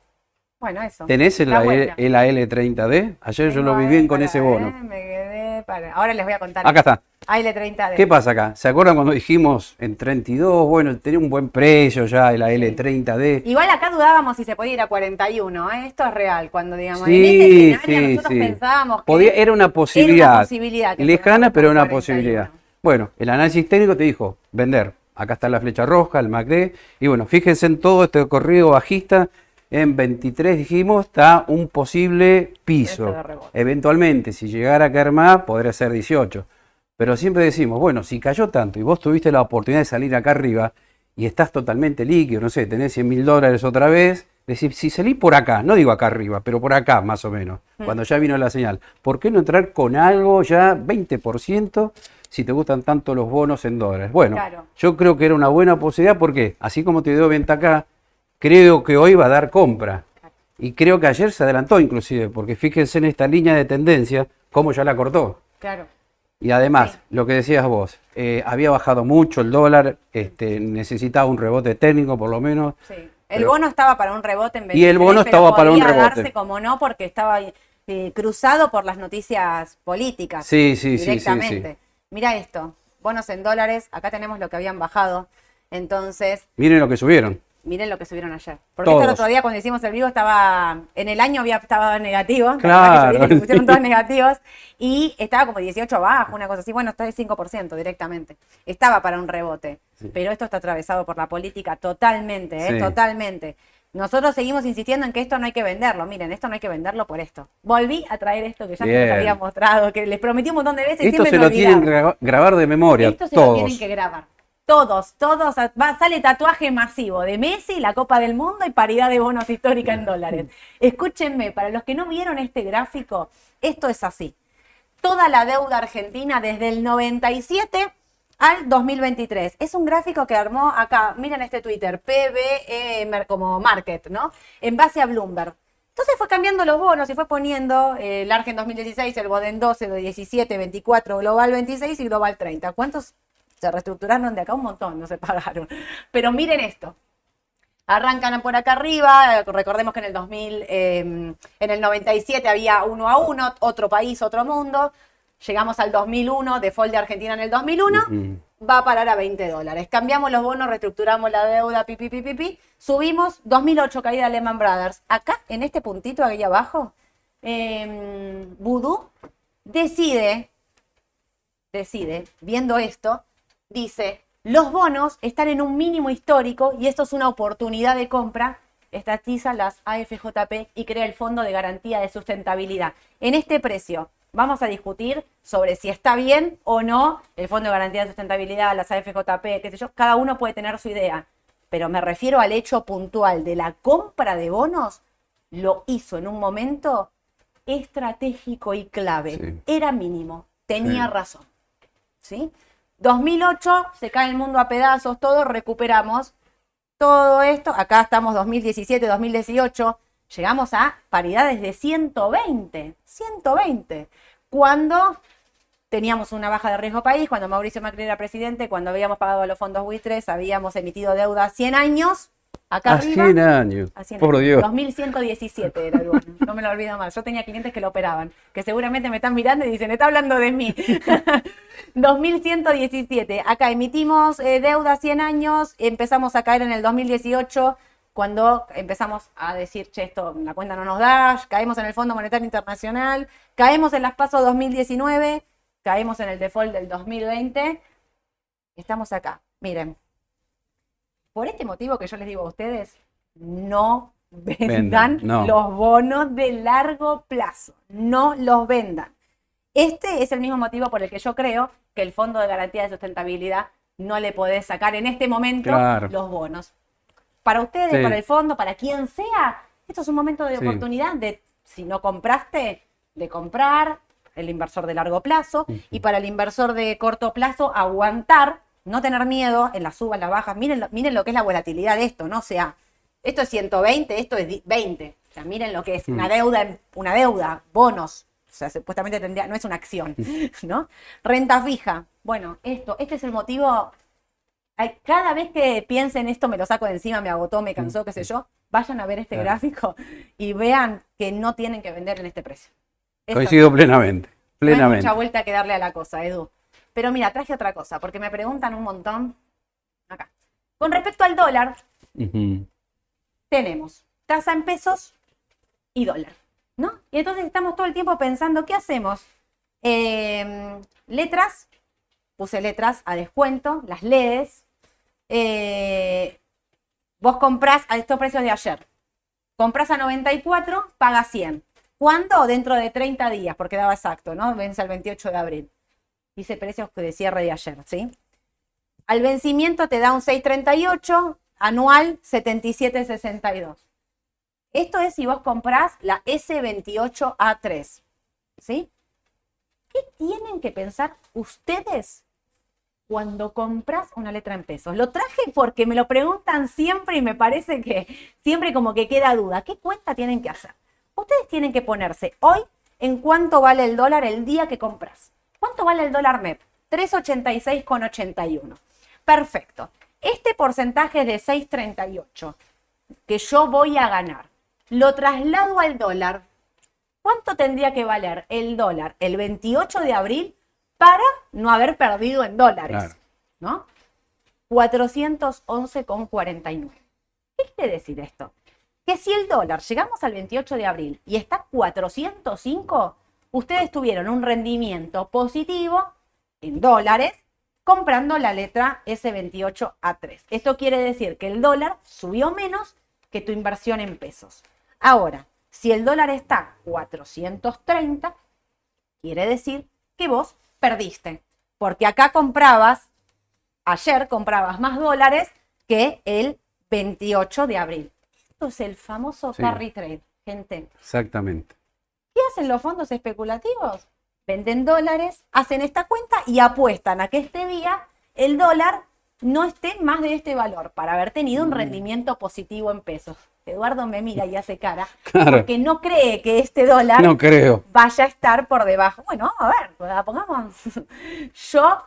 Speaker 1: Bueno, eso.
Speaker 2: ¿Tenés el,
Speaker 1: buena.
Speaker 2: el AL30D? Ayer yo lo
Speaker 1: Tengo
Speaker 2: vi
Speaker 1: ahí,
Speaker 2: bien con ese bono.
Speaker 1: me quedé para- Ahora les voy a contar.
Speaker 2: Acá está.
Speaker 1: AL30D.
Speaker 2: ¿Qué pasa acá? ¿Se acuerdan cuando dijimos en 32? Bueno, tenía un buen precio ya el AL30D.
Speaker 1: Igual acá dudábamos si se podía ir a 41, ¿eh? esto es real, cuando digamos,
Speaker 2: Sí,
Speaker 1: en ese escenario
Speaker 2: sí,
Speaker 1: nosotros
Speaker 2: sí.
Speaker 1: pensábamos que
Speaker 2: Podía- era una posibilidad.
Speaker 1: posibilidad que
Speaker 2: Lejana,
Speaker 1: fuera
Speaker 2: pero una
Speaker 1: 41.
Speaker 2: posibilidad. Bueno, el análisis técnico te dijo, vender acá está la flecha roja, el MACD, y bueno, fíjense en todo este corrido bajista, en 23 dijimos, está un posible piso. Eventualmente, si llegara a caer más, podría ser 18. Pero siempre decimos, bueno, si cayó tanto y vos tuviste la oportunidad de salir acá arriba y estás totalmente líquido, no sé, tenés 100 mil dólares otra vez, decir, si salí por acá, no digo acá arriba, pero por acá más o menos, mm. cuando ya vino la señal, ¿por qué no entrar con algo ya 20% si te gustan tanto los bonos en dólares? Bueno, yo creo que era una buena posibilidad porque así como te dio venta acá, creo que hoy va a dar compra. Y creo que ayer se adelantó inclusive, porque fíjense en esta línea de tendencia, cómo ya la cortó.
Speaker 1: Claro.
Speaker 2: Y además, lo que decías vos, eh, había bajado mucho el dólar, este, necesitaba un rebote técnico por lo menos.
Speaker 1: Sí. El bono estaba para un rebote en
Speaker 2: 23, Y el bono estaba para un rebote. darse
Speaker 1: como no, porque estaba eh, cruzado por las noticias políticas.
Speaker 2: Sí, sí, directamente. sí, sí.
Speaker 1: Mira esto, bonos en dólares, acá tenemos lo que habían bajado. Entonces.
Speaker 2: Miren lo que subieron.
Speaker 1: Miren lo que subieron ayer. Porque este otro día cuando hicimos el vivo estaba, en el año había estaba negativo,
Speaker 2: claro.
Speaker 1: que pusieron todos negativos, y estaba como 18 abajo, una cosa así, bueno, está de 5% directamente. Estaba para un rebote, pero esto está atravesado por la política totalmente, ¿eh? totalmente. Nosotros seguimos insistiendo en que esto no hay que venderlo. Miren, esto no hay que venderlo por esto. Volví a traer esto que ya se les había mostrado, que les prometí un montón de veces.
Speaker 2: Esto se lo tienen que grabar de memoria. Esto se lo tienen
Speaker 1: que grabar. Todos, todos, va, sale tatuaje masivo de Messi, la Copa del Mundo y paridad de bonos histórica en dólares. Escúchenme, para los que no vieron este gráfico, esto es así. Toda la deuda argentina desde el 97 al 2023. Es un gráfico que armó acá, miren este Twitter, PBE como Market, ¿no? En base a Bloomberg. Entonces fue cambiando los bonos y fue poniendo eh, el Argen 2016, el Boden 12, el 17, 24, Global 26 y Global 30. ¿Cuántos se reestructuraron de acá un montón, no se pagaron. Pero miren esto. Arrancan por acá arriba, recordemos que en el 2000, em, en el 97 había uno a uno, otro país, otro mundo. Llegamos al 2001, default de Argentina en el 2001, va a parar a 20 dólares. Cambiamos los bonos, reestructuramos la deuda, pipi, pipi, pipi. Subimos, 2008 caída Lehman Brothers. Acá, en este puntito, ahí abajo, eh, Voodoo decide, decide, viendo esto, dice, los bonos están en un mínimo histórico y esto es una oportunidad de compra, estatiza las AFJP y crea el Fondo de Garantía de Sustentabilidad. En este precio vamos a discutir sobre si está bien o no el Fondo de Garantía de Sustentabilidad, las AFJP, qué sé yo, cada uno puede tener su idea, pero me refiero al hecho puntual de la compra de bonos, lo hizo en un momento estratégico y clave. Era mínimo, tenía razón. ¿Sí? 2008 se cae el mundo a pedazos, todo recuperamos todo esto. Acá estamos 2017, 2018, llegamos a paridades de 120, 120. Cuando teníamos una baja de riesgo país, cuando Mauricio Macri era presidente, cuando habíamos pagado los fondos buitres, habíamos emitido deuda a 100 años Acá
Speaker 2: a 100 años. Por Dios.
Speaker 1: 2117 era el bono. No me lo olvido más. Yo tenía clientes que lo operaban, que seguramente me están mirando y dicen, está hablando de mí. 2117. Acá emitimos eh, deuda 100 años, empezamos a caer en el 2018 cuando empezamos a decir, che, esto, la cuenta no nos da, caemos en el Fondo Monetario Internacional, caemos en las PASO 2019, caemos en el default del 2020. Estamos acá. Miren, por este motivo que yo les digo a ustedes, no vendan, los bonos de largo plazo, no los vendan. Este es el mismo motivo por el que yo creo que el Fondo de Garantía de Sustentabilidad no le puede sacar en este momento los bonos. Para ustedes, para el fondo, para quien sea, esto es un momento de oportunidad de, si no compraste, de comprar el inversor de largo plazo y para el inversor de corto plazo aguantar no tener miedo en las subas, las bajas. Miren, miren lo que es la volatilidad de esto, ¿no? O sea, esto es 120, esto es 20. O sea, miren lo que es una mm. deuda, una deuda, bonos. O sea, supuestamente tendría, no es una acción, mm. ¿no? Renta fija. Bueno, esto, este es el motivo. Cada vez que piensen esto, me lo saco de encima, me agotó, me cansó, mm. qué sé yo, vayan a ver este gráfico y vean que no tienen que vender en este precio.
Speaker 2: Coincido plenamente, plenamente. No hay
Speaker 1: mucha vuelta que darle a la cosa, Edu. Pero mira, traje otra cosa, porque me preguntan un montón. Acá. Con respecto al dólar, tenemos tasa en pesos y dólar, ¿no? Y entonces estamos todo el tiempo pensando, ¿qué hacemos? Em, letras, puse letras a descuento, las LEDs, eh, vos comprás a estos precios de ayer. Comprás a 94, pagas 100. ¿Cuándo? Dentro de 30 días, porque daba exacto, ¿no? Vence el 28 de abril. Dice precios de cierre de ayer, ¿sí? Al vencimiento te da un 638, anual 7762. Esto es si vos comprás la S28A3, ¿sí? ¿Qué tienen que pensar ustedes cuando compras una letra en pesos? Lo traje porque me lo preguntan siempre y me parece que siempre como que queda duda. ¿Qué cuenta tienen que hacer? Ustedes tienen que ponerse hoy en cuánto vale el dólar el día que compras. ¿Cuánto vale el dólar MEP? 386,81. Perfecto. Este porcentaje de 6,38 que yo voy a ganar, lo traslado al dólar. ¿Cuánto tendría que valer el dólar el 28 de abril para no haber perdido en dólares?
Speaker 2: Claro.
Speaker 1: ¿No? 411,49. ¿Qué quiere decir esto? Que si el dólar llegamos al 28 de abril y está 405, ustedes tuvieron un rendimiento positivo en dólares comprando la letra S28A3. Esto quiere decir que el dólar subió menos que tu inversión en pesos. Ahora, si el dólar está 430, quiere decir que vos perdiste, porque acá comprabas, ayer comprabas más dólares que el 28 de abril. Esto es el famoso
Speaker 2: Sí.
Speaker 1: carry trade, gente.
Speaker 2: Exactamente.
Speaker 1: ¿Qué hacen los fondos especulativos? Venden dólares, hacen esta cuenta y apuestan a que este día el dólar no esté más de este valor para haber tenido
Speaker 2: Mm.
Speaker 1: un rendimiento positivo en pesos. Eduardo me mira y hace cara
Speaker 2: Claro.
Speaker 1: porque no cree que este dólar
Speaker 2: No creo.
Speaker 1: vaya a estar por debajo. Bueno, a ver, pues la pongamos. Yo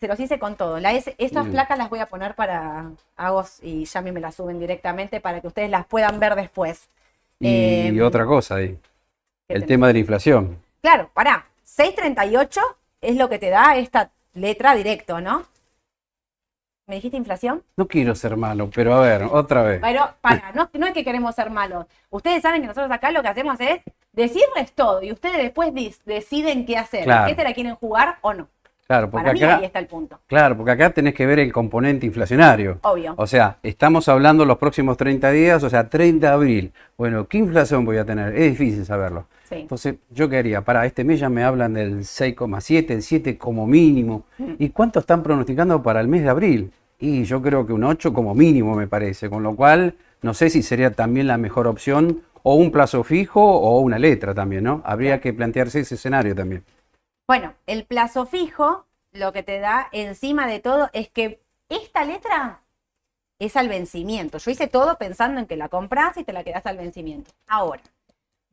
Speaker 1: se los hice con todo. La S- estas
Speaker 2: Mm.
Speaker 1: placas las voy a poner para Agos y Yami me las suben directamente para que ustedes las puedan ver después.
Speaker 2: Y
Speaker 1: Eh,
Speaker 2: otra cosa ahí,
Speaker 1: ¿qué
Speaker 2: el tema de la inflación.
Speaker 1: Claro, pará. 638 es lo que te da esta letra directo, ¿no? ¿Me dijiste inflación?
Speaker 2: No quiero ser malo, pero a ver, otra vez.
Speaker 1: Pero, para, no, no es que queremos ser malos. Ustedes saben que nosotros acá lo que hacemos es decirles todo y ustedes después deciden qué hacer.
Speaker 2: Claro.
Speaker 1: ¿Qué se la quieren jugar o no?
Speaker 2: Claro, porque
Speaker 1: Para mí
Speaker 2: acá,
Speaker 1: ahí está el punto.
Speaker 2: claro, porque acá tenés que ver el componente inflacionario.
Speaker 1: Obvio.
Speaker 2: O sea, estamos hablando los próximos 30 días, o sea, 30 de abril. Bueno, ¿qué inflación voy a tener? Es difícil saberlo.
Speaker 1: Sí.
Speaker 2: Entonces, ¿yo qué haría? Para este mes ya me hablan del 6,7, el 7 como mínimo.
Speaker 1: Mm.
Speaker 2: ¿Y cuánto están pronosticando para el mes de abril? Y yo creo que un 8 como mínimo me parece, con lo cual no sé si sería también la mejor opción o un plazo fijo o una letra también, ¿no? Habría que plantearse ese escenario también.
Speaker 1: Bueno, el plazo fijo lo que te da encima de todo es que esta letra es al vencimiento. Yo hice todo pensando en que la compras y te la quedas al vencimiento. Ahora,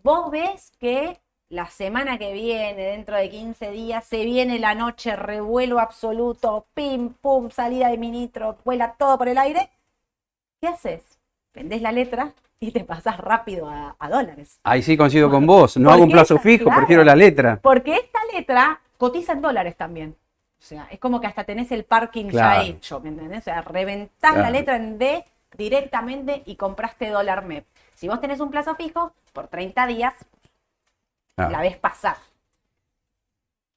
Speaker 1: vos ves que la semana que viene, dentro de 15 días, se viene la noche, revuelo absoluto, pim, pum, salida de ministro, vuela todo por el aire. ¿Qué haces? Vendés la letra y te pasas rápido a, a dólares.
Speaker 2: Ahí sí coincido con vos, no hago un plazo
Speaker 1: esa-
Speaker 2: fijo,
Speaker 1: claro.
Speaker 2: prefiero la letra.
Speaker 1: Porque esta letra cotiza en dólares también. O sea, es como que hasta tenés el parking
Speaker 2: Claro.
Speaker 1: ya hecho, ¿me entendés? O sea, reventás la letra en D directamente y compraste dólar MEP. Si vos tenés un plazo fijo, por 30 días
Speaker 2: Ah,
Speaker 1: la ves pasar.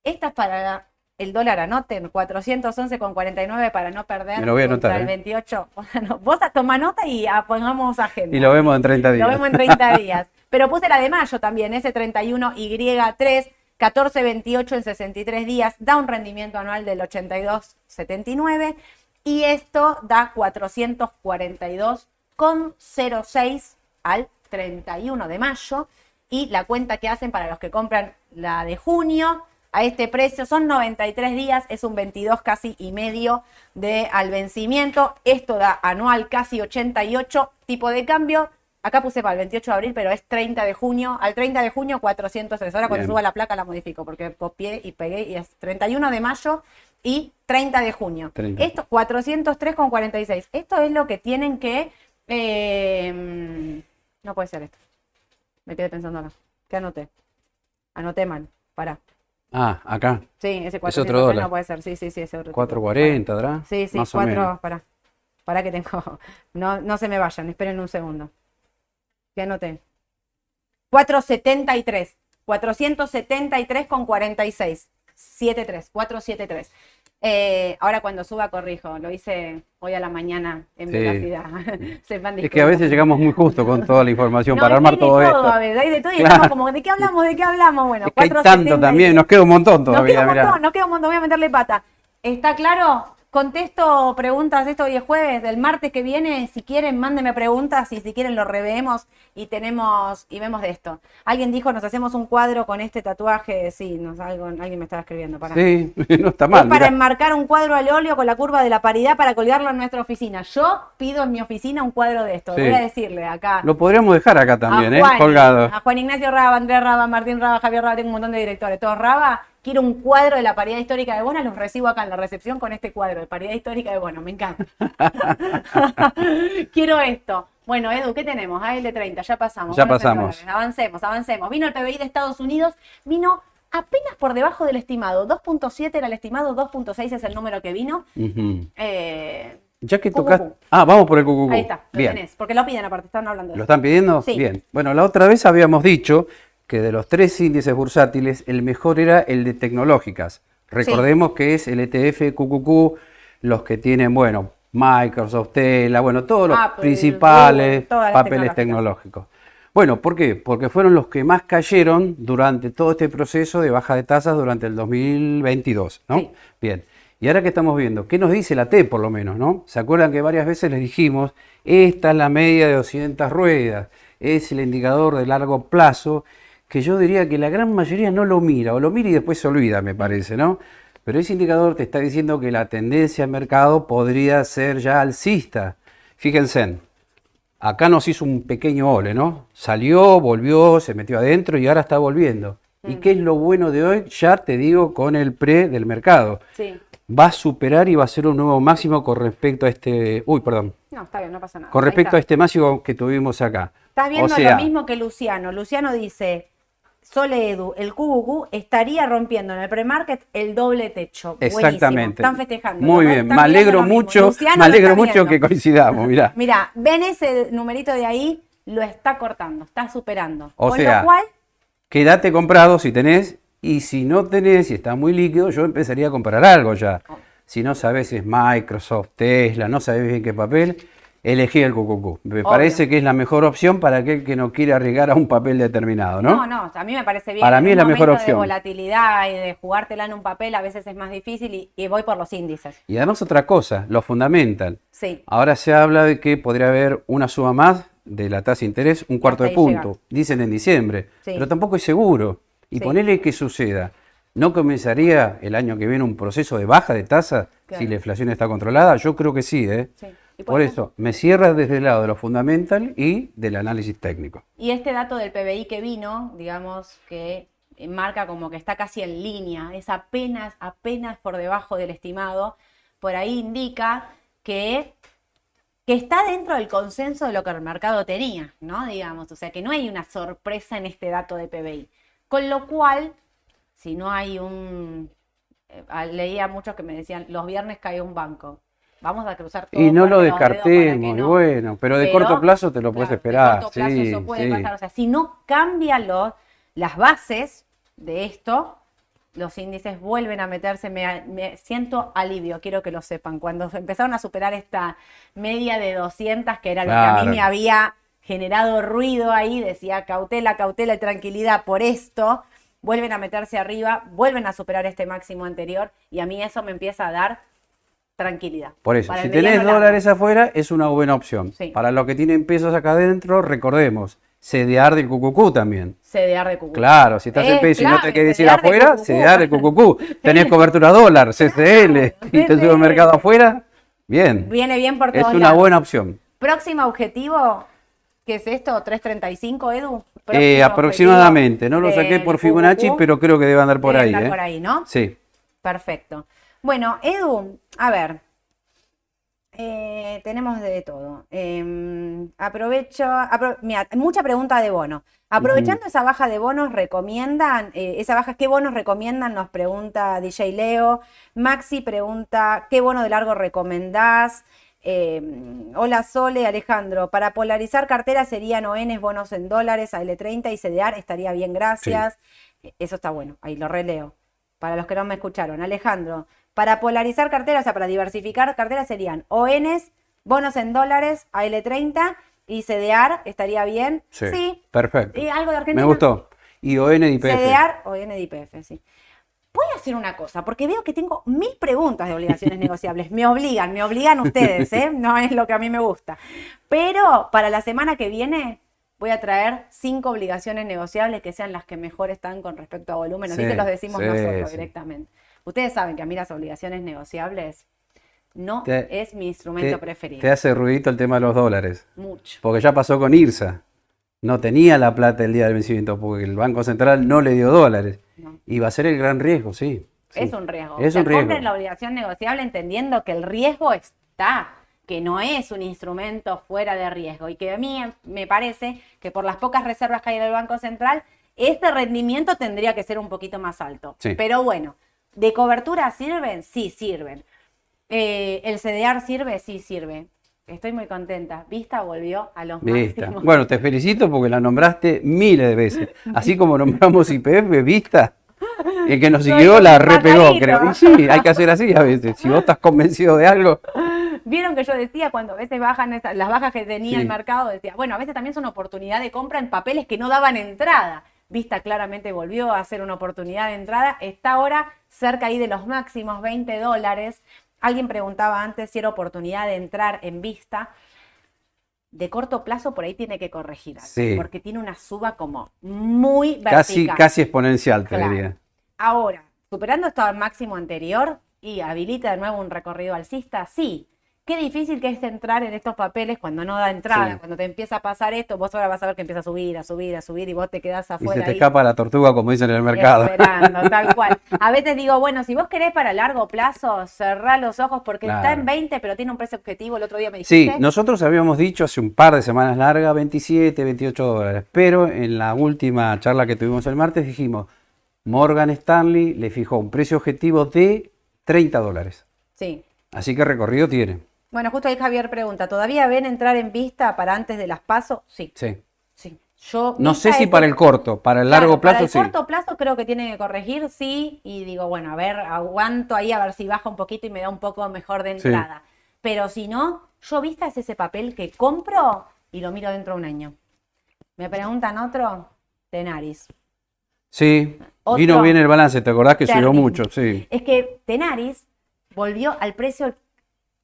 Speaker 1: Esta es para el dólar, anoten, 411,49 para no perder
Speaker 2: Me lo voy a anotar,
Speaker 1: el
Speaker 2: ¿eh?
Speaker 1: 28. Bueno, vos a tomar nota y a- pongamos agenda.
Speaker 2: Y lo vemos en 30 días.
Speaker 1: Lo vemos en 30 días. Pero puse la de mayo también, ese 31Y3, 1428 en 63 días, da un rendimiento anual del 82,79 y esto da 442,06 al 31 de mayo y la cuenta que hacen para los que compran la de junio a este precio son 93 días, es un 22 casi y medio de al vencimiento. Esto da anual casi 88 tipo de cambio. Acá puse para el 28 de abril, pero es 30 de junio. Al 30 de junio 403. Ahora cuando
Speaker 2: Bien.
Speaker 1: suba la placa la modifico porque copié y pegué y es 31 de mayo y 30 de junio.
Speaker 2: 30.
Speaker 1: Esto 403,46. Esto es lo que tienen que... eh, no puede ser esto. Me quedé pensando acá. ¿Qué anoté? Anoté mal. Pará.
Speaker 2: Ah, acá,
Speaker 1: Sí, ese
Speaker 2: otro
Speaker 1: 403
Speaker 2: dólar.
Speaker 1: no puede ser. Sí, sí, sí, ese otro. tipo.
Speaker 2: 4.40, ¿verdad?
Speaker 1: Sí, sí,
Speaker 2: Más o menos.
Speaker 1: cuatro. Pará. Pará que tengo. No, no se me vayan, esperen un segundo. ¿Qué anoté? 473. 473 con 46. 73. 473. Eh, ahora cuando suba corrijo, lo hice hoy a la mañana en
Speaker 2: Sí.
Speaker 1: velocidad. Sepan
Speaker 2: Es que a veces llegamos muy justo con toda la información
Speaker 1: No,
Speaker 2: para armar todo
Speaker 1: todo,
Speaker 2: esto.
Speaker 1: a veces, hay de todo y
Speaker 2: Claro.
Speaker 1: como, ¿de qué hablamos? ¿De qué hablamos? Bueno,
Speaker 2: Es que hay
Speaker 1: 4.70
Speaker 2: tanto también, nos queda un montón
Speaker 1: Nos
Speaker 2: todavía.
Speaker 1: queda un
Speaker 2: mirá.
Speaker 1: montón, nos queda un montón, voy a meterle pata. ¿Está claro? Contesto preguntas esto hoy es jueves, el martes que viene, si quieren, mándenme preguntas y si quieren lo reveemos y tenemos y vemos de esto. Alguien dijo, nos hacemos un cuadro con este tatuaje, sí, nos, algo, alguien me estaba escribiendo. Para.
Speaker 2: Sí, no está
Speaker 1: es
Speaker 2: mal.
Speaker 1: para
Speaker 2: mirá.
Speaker 1: enmarcar un cuadro al óleo con la curva de la paridad para colgarlo en nuestra oficina. Yo pido en mi oficina un cuadro de esto.
Speaker 2: Sí.
Speaker 1: Voy a decirle acá.
Speaker 2: Lo podríamos dejar acá también,
Speaker 1: a
Speaker 2: ¿eh? Colgado.
Speaker 1: A Juan Ignacio Raba, Andrés Raba, Martín Raba, Javier Raba, tengo un montón de directores. Todos Raba, quiero un cuadro de la paridad histórica de Bono, los recibo acá en la recepción con este cuadro de paridad histórica de Bono, me encanta. quiero esto. Bueno, Edu, ¿qué tenemos? Ah, el de 30, ya pasamos.
Speaker 2: Ya
Speaker 1: Bonos
Speaker 2: pasamos.
Speaker 1: Avancemos, avancemos. Vino el PBI de Estados Unidos, vino apenas por debajo del estimado. 2.7 era el estimado, 2.6 es el número que vino. Eh,
Speaker 2: Ya que tocaste. Ah, vamos por el cucucú.
Speaker 1: ahí está, lo
Speaker 2: Bien.
Speaker 1: tenés, porque lo piden aparte, están hablando de
Speaker 2: ¿Lo
Speaker 1: eso.
Speaker 2: están pidiendo?
Speaker 1: Sí.
Speaker 2: Bien. Bueno, la otra vez habíamos dicho que de los tres índices bursátiles, el mejor era el de tecnológicas. Recordemos que es el ETF QQQ, los que tienen, bueno, Microsoft, Tesla, bueno, todos los
Speaker 1: Apple,
Speaker 2: principales
Speaker 1: Google,
Speaker 2: papeles tecnológicos. Bueno, ¿por qué? Porque fueron los que más cayeron durante todo este proceso de baja de tasas durante el 2022, ¿no?
Speaker 1: Sí.
Speaker 2: Bien. Y ahora que estamos viendo, ¿qué nos dice la T por lo menos, no? ¿Se acuerdan que varias veces les dijimos, esta es la media de 200 ruedas, es el indicador de largo plazo, que yo diría que la gran mayoría no lo mira, o lo mira y después se olvida, me parece, ¿no? Pero ese indicador te está diciendo que la tendencia al mercado podría ser ya alcista. Fíjense, acá nos hizo un pequeño ole, ¿no? Salió, volvió, se metió adentro y ahora está volviendo. ¿Y qué es lo bueno de hoy? Ya te digo con el pre del mercado
Speaker 1: Sí.
Speaker 2: va a superar y va a ser un nuevo máximo con respecto a este, uy, perdón,
Speaker 1: No, está bien, no pasa nada.
Speaker 2: con respecto a este máximo que tuvimos acá.
Speaker 1: Estás viendo
Speaker 2: o sea,
Speaker 1: lo mismo que Luciano. Luciano dice, Sole Edu, el QQQ estaría rompiendo en el premarket el doble techo. Buenísimo.
Speaker 2: Exactamente.
Speaker 1: Están festejando.
Speaker 2: Muy
Speaker 1: ¿no?
Speaker 2: bien,
Speaker 1: Están
Speaker 2: me alegro mucho,
Speaker 1: Luciano
Speaker 2: me alegro mucho
Speaker 1: viendo.
Speaker 2: que coincidamos, mirá.
Speaker 1: Mira, ven ese numerito de ahí, lo está cortando, está superando.
Speaker 2: O
Speaker 1: Con
Speaker 2: sea,
Speaker 1: lo cual,
Speaker 2: Quédate comprado si tenés y si no tenés y está muy líquido, yo empezaría a comprar algo ya.
Speaker 1: Oh.
Speaker 2: Si no sabes si es Microsoft, Tesla, no sabes bien qué papel, elegí el QQQ. Me
Speaker 1: Obvio.
Speaker 2: parece que es la mejor opción para aquel que no quiere arriesgar a un papel determinado, ¿no?
Speaker 1: no, no, a mí me parece bien.
Speaker 2: Para mí es la mejor opción.
Speaker 1: de volatilidad y de jugártela en un papel a veces es más difícil y, y voy por los índices.
Speaker 2: Y además otra cosa, lo fundamental.
Speaker 1: Sí.
Speaker 2: Ahora se habla de que podría haber una suba más de la tasa de interés, un cuarto de punto. Dicen en diciembre,
Speaker 1: Sí.
Speaker 2: pero tampoco es seguro. Y
Speaker 1: Sí.
Speaker 2: ponele que suceda. ¿No comenzaría el año que viene un proceso de baja de tasa
Speaker 1: Claro.
Speaker 2: si la inflación está controlada? Yo creo que sí, ¿eh?
Speaker 1: Sí. ¿Y
Speaker 2: Por eso, me cierra desde el lado de lo fundamental y del análisis técnico.
Speaker 1: Y este dato del PBI que vino, digamos que marca como que está casi en línea, es apenas, apenas por debajo del estimado, por ahí indica que, que está dentro del consenso de lo que el mercado tenía, ¿no? Digamos, o sea que no hay una sorpresa en este dato de PBI. Con lo cual, si no hay un... eh, leía a muchos que me decían, los viernes cae un banco. Vamos a cruzar todo
Speaker 2: Y no lo descartemos,
Speaker 1: no.
Speaker 2: bueno, pero de
Speaker 1: Pero,
Speaker 2: corto plazo te lo puedes esperar.
Speaker 1: De corto plazo
Speaker 2: sí,
Speaker 1: eso puede
Speaker 2: sí.
Speaker 1: pasar. O sea, si no cambian los- las bases de esto, los índices vuelven a meterse. Me, me siento alivio, quiero que lo sepan. Cuando empezaron a superar esta media de 200, que era lo que a mí me había generado ruido ahí, decía cautela, cautela y tranquilidad por esto, vuelven a meterse arriba, vuelven a superar este máximo anterior y a mí eso me empieza a dar tranquilidad.
Speaker 2: Por eso,
Speaker 1: Para
Speaker 2: si tenés
Speaker 1: largo.
Speaker 2: dólares afuera, es una buena opción.
Speaker 1: Sí.
Speaker 2: Para los que tienen pesos acá adentro, recordemos, CDR del QQQ también.
Speaker 1: CDR de Cucú.
Speaker 2: Claro, si estás en
Speaker 1: Es
Speaker 2: peso y no te quieres ir
Speaker 1: de
Speaker 2: afuera. CDR del QQQ. Tenés cobertura dólar, CCL, y te sube el mercado afuera, bien.
Speaker 1: Viene bien por
Speaker 2: Es
Speaker 1: todos
Speaker 2: una
Speaker 1: lados.
Speaker 2: buena opción.
Speaker 1: Próximo objetivo, ¿qué es esto? ¿335, Edu?
Speaker 2: Eh, aproximadamente, no lo saqué por Fibonacci, pero creo que debe andar por
Speaker 1: Debe
Speaker 2: ahí.
Speaker 1: andar
Speaker 2: ¿eh?
Speaker 1: por ahí, ¿no?
Speaker 2: Sí.
Speaker 1: Perfecto. Bueno, Edu, a ver. eh, tenemos de todo. Eh, aprovecho, apro- mira, mucha pregunta de bono. Aprovechando esa baja de bonos, recomiendan, eh, esa baja, ¿qué bonos recomiendan? Nos pregunta DJ Leo. Maxi pregunta, ¿qué bono de largo recomendás? Eh, hola Sole, Alejandro. Para polarizar carteras serían ONs, bonos en dólares, AL30 y CDR, estaría bien, gracias. Eso está bueno, ahí lo releo. Para los que no me escucharon, Alejandro, Para polarizar carteras, o sea, para diversificar carteras serían ONs, bonos en dólares, AL30 y CDR, ¿estaría bien?
Speaker 2: Sí. Perfecto.
Speaker 1: ¿Y algo de Argentina?
Speaker 2: Me gustó. Y ON de IPF.
Speaker 1: CDR, ON de IPF, sí. Voy a hacer una cosa, porque veo que tengo mil preguntas de obligaciones negociables. Me obligan, me obligan ustedes, ¿eh? No es lo que a mí me gusta. Pero para la semana que viene voy a traer cinco obligaciones negociables que sean las que mejor están con respecto a volumen. Así se los decimos nosotros directamente. Ustedes saben que a mí las obligaciones negociables no es mi instrumento preferido.
Speaker 2: Te hace ruidito el tema de los dólares.
Speaker 1: Mucho.
Speaker 2: Porque ya pasó con IRSA. No tenía la plata el día del vencimiento porque el Banco Central no le dio dólares. Y va a ser el gran riesgo, sí.
Speaker 1: Es un riesgo. Es un riesgo. Compren la obligación negociable entendiendo que el riesgo está, que no es un instrumento fuera de riesgo y que a mí me parece que por las pocas reservas que hay en el Banco Central, este rendimiento tendría que ser un poquito más alto. Pero bueno, ¿de cobertura sirven? Sí, sirven. Eh, ¿El CDR sirve? Sí, sirve. Estoy muy contenta. Vista volvió a los Vista.
Speaker 2: Bueno, te felicito porque la nombraste miles de veces. Así como nombramos IPF, Vista. El que nos siguió la repegó, creo. Y sí, hay que hacer así a veces. Si vos estás convencido de algo.
Speaker 1: Vieron que yo decía cuando a veces bajan las bajas que tenía el mercado, decía, bueno, a veces también una oportunidad de compra en papeles que no daban entrada. Vista claramente volvió a ser una oportunidad de entrada. Está ahora cerca ahí de los máximos 20 dólares. Alguien preguntaba antes si era oportunidad de entrar en vista. De corto plazo por ahí tiene que corregir porque tiene una suba como muy vertical.
Speaker 2: Casi, casi exponencial, te diría.
Speaker 1: Ahora, superando esto al máximo anterior y habilita de nuevo un recorrido alcista, sí, Qué difícil que es entrar en estos papeles cuando no da entrada, cuando te empieza a pasar esto, vos ahora vas a ver que empieza a subir, a subir, a subir y vos te quedás afuera.
Speaker 2: Y se te escapa la tortuga, como dicen en el mercado.
Speaker 1: Esperando, tal cual. A veces digo, bueno, si vos querés para largo plazo, cerrá los ojos porque está en 20, pero tiene un precio objetivo. El otro día me dijiste.
Speaker 2: Sí, nosotros habíamos dicho hace un par de semanas largas 27, 28 dólares, pero en la última charla que tuvimos el martes dijimos, Morgan Stanley le fijó un precio objetivo de 30 dólares.
Speaker 1: Sí.
Speaker 2: Así que recorrido tiene.
Speaker 1: Bueno, justo ahí Javier pregunta, ¿todavía ven entrar en vista para antes de las pasos? Sí.
Speaker 2: Sí.
Speaker 1: Sí. Yo,
Speaker 2: no sé si para el corto, para el largo plazo sí.
Speaker 1: Para el corto plazo creo que tiene que corregir, sí, y digo, bueno, a ver, aguanto ahí a ver si baja un poquito y me da un poco mejor de entrada. Pero si no, yo vista es ese papel que compro y lo miro dentro de un año. Me preguntan otro, Tenaris.
Speaker 2: Sí, vino bien el balance, ¿te acordás que subió mucho? Sí.
Speaker 1: Es que Tenaris volvió al precio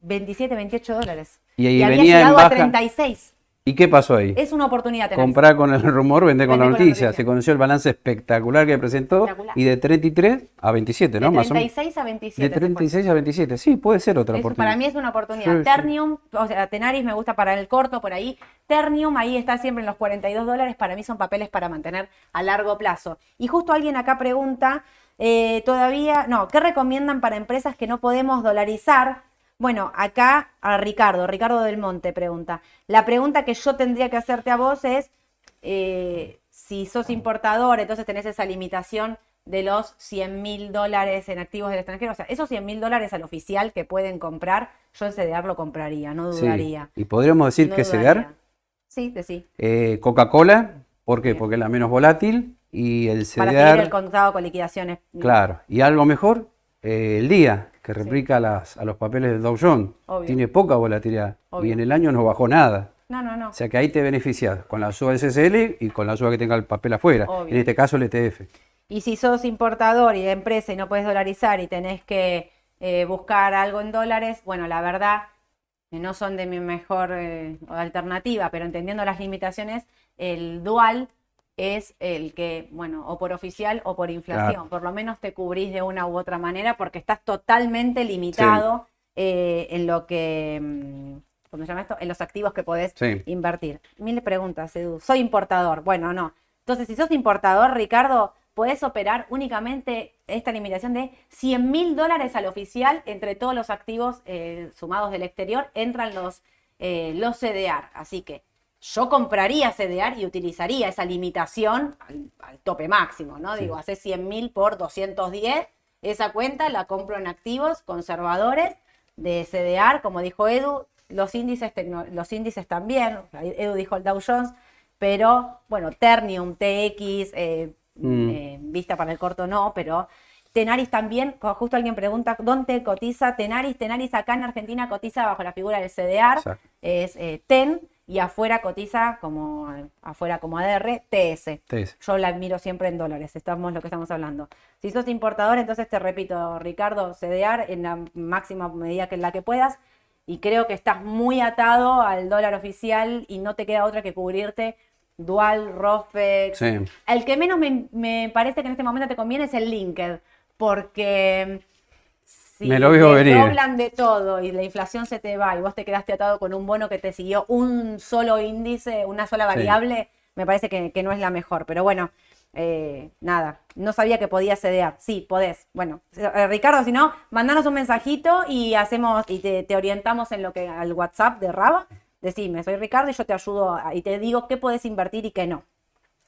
Speaker 1: 27, 28 dólares.
Speaker 2: Y, ahí había venía llegado a
Speaker 1: 36.
Speaker 2: ¿Y qué pasó ahí?
Speaker 1: Es una oportunidad.
Speaker 2: Comprar con el rumor, vender con, la noticia. Se conoció el balance espectacular que presentó y de 33 a 27, ¿no?
Speaker 1: De 36 a 27.
Speaker 2: De 36 a 27, sí, puede ser otra oportunidad.
Speaker 1: Para mí es una oportunidad. Ternium, o sea, Tenaris me gusta para el corto por ahí. Ternium ahí está siempre en los 42 dólares. Para mí son papeles para mantener a largo plazo. Y justo alguien acá pregunta, eh, todavía, no, ¿qué recomiendan para empresas que no podemos dolarizar? Bueno, acá a Ricardo, Ricardo del Monte pregunta. La pregunta que yo tendría que hacerte a vos es, eh, si sos importador, entonces tenés esa limitación de los 100 mil dólares en activos del extranjero. O sea, esos 100 mil dólares al oficial que pueden comprar, yo en CDR lo compraría, no dudaría.
Speaker 2: ¿Y podríamos decir que CDR?
Speaker 1: Sí, de sí.
Speaker 2: Eh, Coca-Cola, ¿por qué? Porque es la menos volátil y el CDR...
Speaker 1: Para seguir el contado con liquidaciones.
Speaker 2: Claro, y algo mejor, eh, el día, que replica las, a los papeles del Dow Jones. Tiene poca volatilidad y en el año no bajó nada.
Speaker 1: No, no, no.
Speaker 2: O sea que ahí te beneficias con la suba SSL y con la suba que tenga el papel afuera. En este caso el ETF.
Speaker 1: Y si sos importador y de empresa y no puedes dolarizar y tenés que eh, buscar algo en dólares, bueno, la verdad no son de mi mejor eh, alternativa, pero entendiendo las limitaciones, el dual es el que, bueno, o por oficial o por inflación, por lo menos te cubrís de una u otra manera porque estás totalmente limitado eh, en lo que, mm, ¿cómo se llama esto? En los activos que podés invertir. Mil preguntas, Edu. Soy importador. Bueno, no. Entonces, si sos importador, Ricardo, podés operar únicamente esta limitación de 100 mil dólares al oficial entre todos los activos eh, sumados del exterior, entran los, eh, los CDR. Así que yo compraría CDR y utilizaría esa limitación al, tope máximo, ¿no? Digo, hace 100 mil por 210, esa cuenta la compro en activos conservadores de CDR, como dijo Edu, los índices, los índices también, Edu dijo el Dow Jones, pero bueno, Ternium, TX, eh, mm. eh, vista para el corto no, pero Tenaris también, justo alguien pregunta, ¿dónde cotiza Tenaris? Tenaris acá en Argentina cotiza bajo la figura del CDR,
Speaker 2: Exacto.
Speaker 1: es eh, TEN, y afuera cotiza como, afuera como ADR, TS.
Speaker 2: TS.
Speaker 1: Yo la miro siempre en dólares, estamos lo que estamos hablando. Si sos importador, entonces te repito, Ricardo, CDR en la máxima medida que en la que puedas. Y creo que estás muy atado al dólar oficial y no te queda otra que cubrirte Dual, Rofex.
Speaker 2: Sí.
Speaker 1: El que menos me, me parece que en este momento te conviene es el Linked, porque si
Speaker 2: Me lo veo
Speaker 1: te
Speaker 2: venir.
Speaker 1: doblan de todo y la inflación se te va y vos te quedaste atado con un bono que te siguió un solo índice, una sola
Speaker 2: Sí.
Speaker 1: variable, me parece que, que no es la mejor. Pero bueno, eh, nada, no sabía que podías cedear. Sí, podés. Bueno, eh, Ricardo, si no, mandanos un mensajito y hacemos y te, te orientamos en lo que al WhatsApp de Raba. Decime, soy Ricardo y yo te ayudo a- y te digo qué podés invertir y qué no.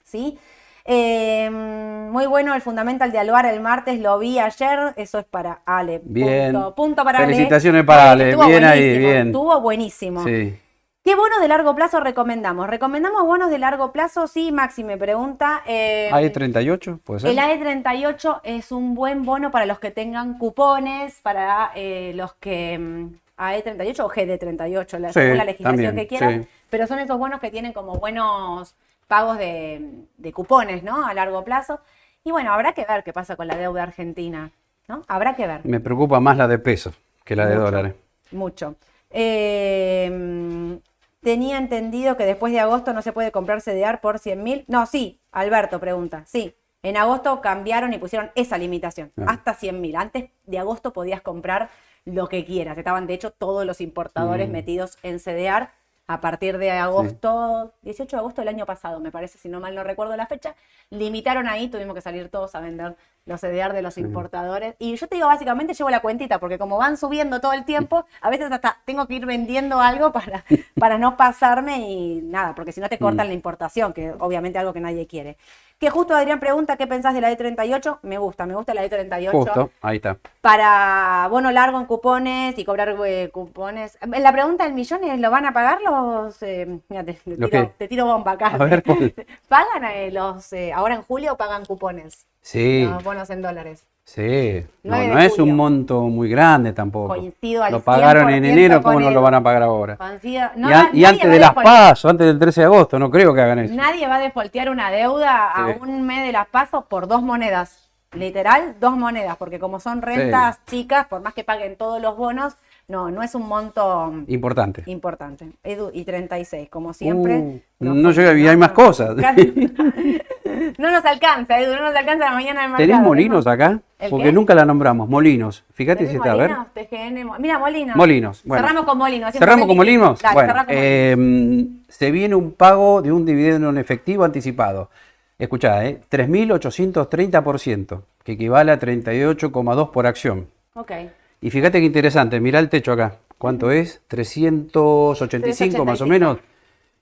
Speaker 1: ¿sí? Eh, muy bueno el Fundamental de Alvar el martes, lo vi ayer, eso es para Ale.
Speaker 2: Bien.
Speaker 1: Punto, punto para Ale.
Speaker 2: Felicitaciones para
Speaker 1: Eh,
Speaker 2: Ale,
Speaker 1: estuvo
Speaker 2: bien ahí, bien.
Speaker 1: Estuvo buenísimo.
Speaker 2: Sí.
Speaker 1: ¿Qué bonos de largo plazo recomendamos? ¿Recomendamos bonos de largo plazo? Sí, Maxi me pregunta. eh,
Speaker 2: ¿Hay 38? ¿Puede ser?
Speaker 1: el AE38 es un buen bono para los que tengan cupones, para eh, los que... mm, AE38 o GD38, la,
Speaker 2: Sí,
Speaker 1: según la legislación
Speaker 2: también,
Speaker 1: que quieran,
Speaker 2: sí.
Speaker 1: pero son esos bonos que tienen como buenos pagos de, de cupones, ¿no? A largo plazo. Y bueno, habrá que ver qué pasa con la deuda argentina, ¿no? Habrá que ver.
Speaker 2: Me preocupa más la de pesos que la de
Speaker 1: Mucho.
Speaker 2: dólares.
Speaker 1: Mucho. Eh, tenía entendido que después de agosto no se puede comprar CDR por 100 mil. No, sí, Alberto pregunta. Sí, en agosto cambiaron y pusieron esa limitación,
Speaker 2: Ah.
Speaker 1: hasta 100 mil. Antes de agosto podías comprar lo que quieras. Estaban, de hecho, todos los importadores
Speaker 2: Mm.
Speaker 1: metidos en CDR. A partir de agosto, 18 de agosto del año pasado, me parece, si no mal no recuerdo la fecha, limitaron ahí, tuvimos que salir todos a vender los CDR de los importadores. Y yo te digo, básicamente llevo la cuentita, porque como van subiendo todo el tiempo, a veces hasta tengo que ir vendiendo algo para, para no pasarme y nada, porque si no te cortan la importación, que obviamente algo que nadie quiere. Que justo Adrián pregunta, ¿qué pensás de la E38? Me gusta, me gusta la E38
Speaker 2: Justo, ahí está.
Speaker 1: para bono largo en cupones y cobrar eh, cupones. En La pregunta del millón es, ¿lo van a pagar los... eh, mira, te, te
Speaker 2: ¿Lo
Speaker 1: tiro,
Speaker 2: qué?
Speaker 1: te tiro bomba acá.
Speaker 2: A ver, ¿cuál?
Speaker 1: ¿Pagan eh, los... eh, ahora en julio pagan cupones?
Speaker 2: Sí,
Speaker 1: Los bonos en dólares.
Speaker 2: sí. No,
Speaker 1: 9 de
Speaker 2: no es un monto muy grande tampoco.
Speaker 1: Coincido al
Speaker 2: Lo pagaron en
Speaker 1: 100%
Speaker 2: enero, ¿cómo no lo van a pagar ahora?
Speaker 1: Coincido- no
Speaker 2: y, antes de las
Speaker 1: desfol-
Speaker 2: PASO, antes del 13 de agosto, no creo que hagan eso.
Speaker 1: Nadie va a defoltear una deuda a un mes de las pasos por dos monedas. Literal, dos monedas, porque como son rentas chicas, por más que paguen todos los bonos, no, no es un monto
Speaker 2: Importante.
Speaker 1: importante. Edu, y 36, como siempre.
Speaker 2: Uh,
Speaker 1: nos
Speaker 2: no llega, y hay más cosas.
Speaker 1: no nos alcanza, Edu, no nos alcanza la mañana del mercado.
Speaker 2: ¿Tenés molinos acá?
Speaker 1: ¿El
Speaker 2: Porque
Speaker 1: qué?
Speaker 2: nunca la nombramos. Molinos. Fíjate si
Speaker 1: ¿Tenés
Speaker 2: está, a ver.
Speaker 1: molinos? TGN, Mira, molinos.
Speaker 2: Molinos. Bueno.
Speaker 1: Cerramos con molinos.
Speaker 2: ¿Cerramos con. Molinos?
Speaker 1: Dale,
Speaker 2: bueno,
Speaker 1: cerrá con Molinos.
Speaker 2: eh, se viene un pago de un dividendo en efectivo anticipado. Escuchá, eh, 3.830%, que equivale a 38,2 por acción.
Speaker 1: Ok.
Speaker 2: Y fíjate qué interesante, mirá el techo acá. ¿Cuánto es? 385 más o
Speaker 1: 385.
Speaker 2: menos.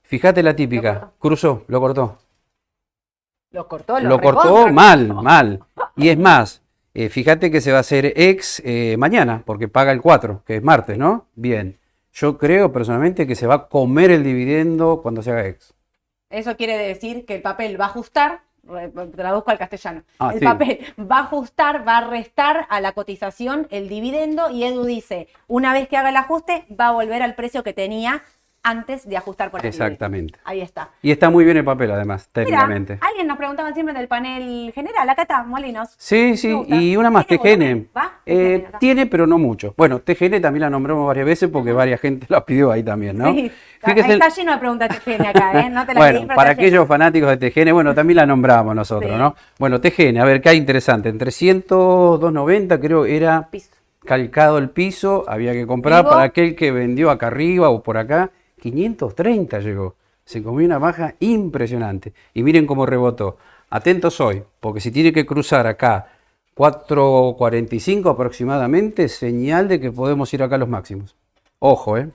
Speaker 2: Fíjate la típica. Cruzó, lo cortó.
Speaker 1: Lo cortó, lo,
Speaker 2: Lo cortó mal, mal. Y es más, eh, fíjate que se va a hacer ex eh, mañana, porque paga el 4, que es martes, ¿no? Bien. Yo creo personalmente que se va a comer el dividendo cuando se haga ex.
Speaker 1: Eso quiere decir que el papel va a ajustar, traduzco al castellano,
Speaker 2: Ah,
Speaker 1: el
Speaker 2: sí.
Speaker 1: papel va a ajustar, va a restar a la cotización el dividendo y Edu dice, una vez que haga el ajuste, va a volver al precio que tenía antes de ajustar por el.
Speaker 2: Exactamente.
Speaker 1: Ahí está.
Speaker 2: Y está muy bien el papel, además,
Speaker 1: Mira,
Speaker 2: técnicamente.
Speaker 1: alguien nos preguntaba siempre del panel general, acá está, Molinos.
Speaker 2: Sí, sí, y una más,
Speaker 1: ¿Tiene
Speaker 2: TGN.
Speaker 1: ¿Va?
Speaker 2: Eh, tiene, pero no mucho. Bueno, TGN también la nombramos varias veces porque varias gente la pidió ahí también, ¿no?
Speaker 1: Sí,
Speaker 2: Fíjese-
Speaker 1: está lleno de preguntas TGN acá, ¿eh? No te las
Speaker 2: bueno, para
Speaker 1: lleno.
Speaker 2: aquellos fanáticos de TGN, bueno, también la nombramos nosotros,
Speaker 1: Sí.
Speaker 2: ¿no? Bueno, TGN, a ver, qué hay interesante. En 300, 290 creo era
Speaker 1: Piso.
Speaker 2: calcado el piso, había que comprar
Speaker 1: Vivo.
Speaker 2: para aquel que vendió acá arriba o por acá. 530 llegó. Se comió una baja impresionante. Y miren cómo rebotó. Atentos hoy, porque si tiene que cruzar acá 4.45 aproximadamente, señal de que podemos ir acá a los máximos. Ojo, ¿eh?